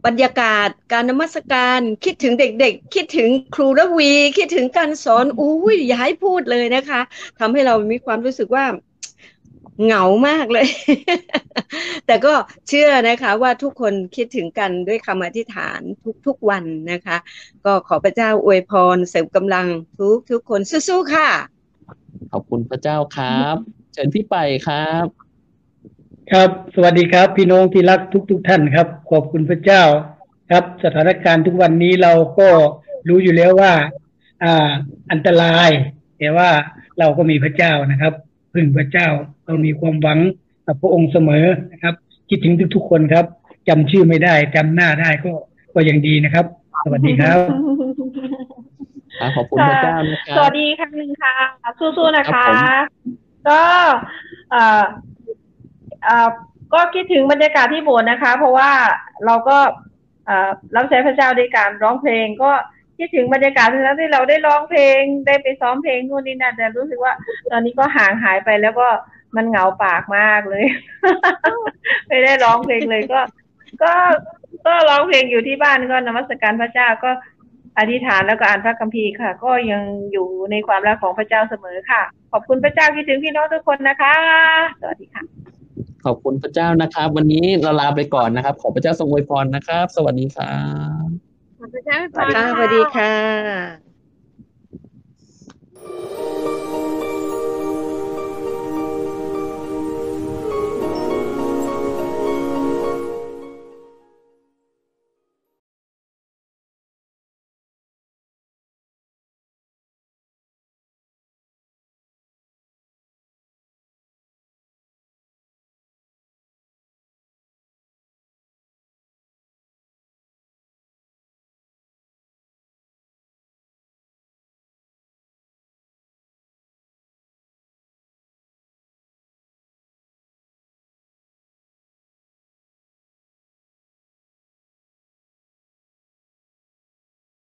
บรรยากาศการนมัสการคิดถึงเด็กๆ คิดถึงครูระวี คิดถึงการสอนอุ้ยอย่าให้พูดเลยนะคะทำให้เรามีความรู้สึกว่าเหงามากเลย แต่ก็เชื่อนะคะว่าทุกคนคิดถึงกันด้วยคำอธิษฐานทุกๆวันนะคะ ก็ขอพระเจ้าอวยพรเสริมกำลังทุกทุกคนสู้ๆค่ะ ขอบคุณพระเจ้าครับ เชิญพี่ไปครับ ครับ สวัสดีครับ พี่น้องที่รักทุก ๆทท่านครับ ขอบคุณพระเจ้าครับ สถานการณ์ทุกวันนี้เราก็รู้อยู่แล้วว่า อ่า อันตราย แต่ว่าเราก็มีพระเจ้านะครับพึ่งพระเจ้าเรามีความหวังกับพระองค์เสมอนะครับ คิดถึงทุก ๆ คนครับจำชื่อไม่ได้จำหน้าได้ก็ก็ยังดีนะครับ สวัสดีครับครับขอบคุณพระเจ้านะครัสวับสดีครั้งหนึ่งค่ะสู้ๆนะครัคะบผมก็ เอ่อเอ่อ ก็คิดถึงบรรยากาศที่โบสถ์นะคะ เพราะว่าเราก็รับใช้พระเจ้าด้วยการร้องเพลง ก็คิดถึงบรรยากาศนั้นที่เราได้ร้องเพลงได้ไปซ้อมเพลงนู่นนี่นั่นแต่รู้สึกว่า ตอนนี้ก็ห่างหายไปแล้วก็มันเหงาปากมากเลย ไม่ได้ร้องเพลงเลยก็ ก็ก็ร้องเพลงอยู่ที่บ้านก็นมัสการพระเจ้าก็อธิษฐานแล้วก็อ่านพระคัมภีร์ค่ะ ก็ยังอยู่ในความรักของพระเจ้าเสมอค่ะ ขอบคุณพระเจ้าคิดถึงพี่น้องทุกคนนะคะ สวัสดีค่ะ ขอบคุณพระเจ้านะครับ วันนี้เราลาไปก่อนนะครับ ขอพระเจ้าทรงอวยพรนะครับ สวัสดีครับขอบพระเจ้าอวยพรสวัสดีค่ะ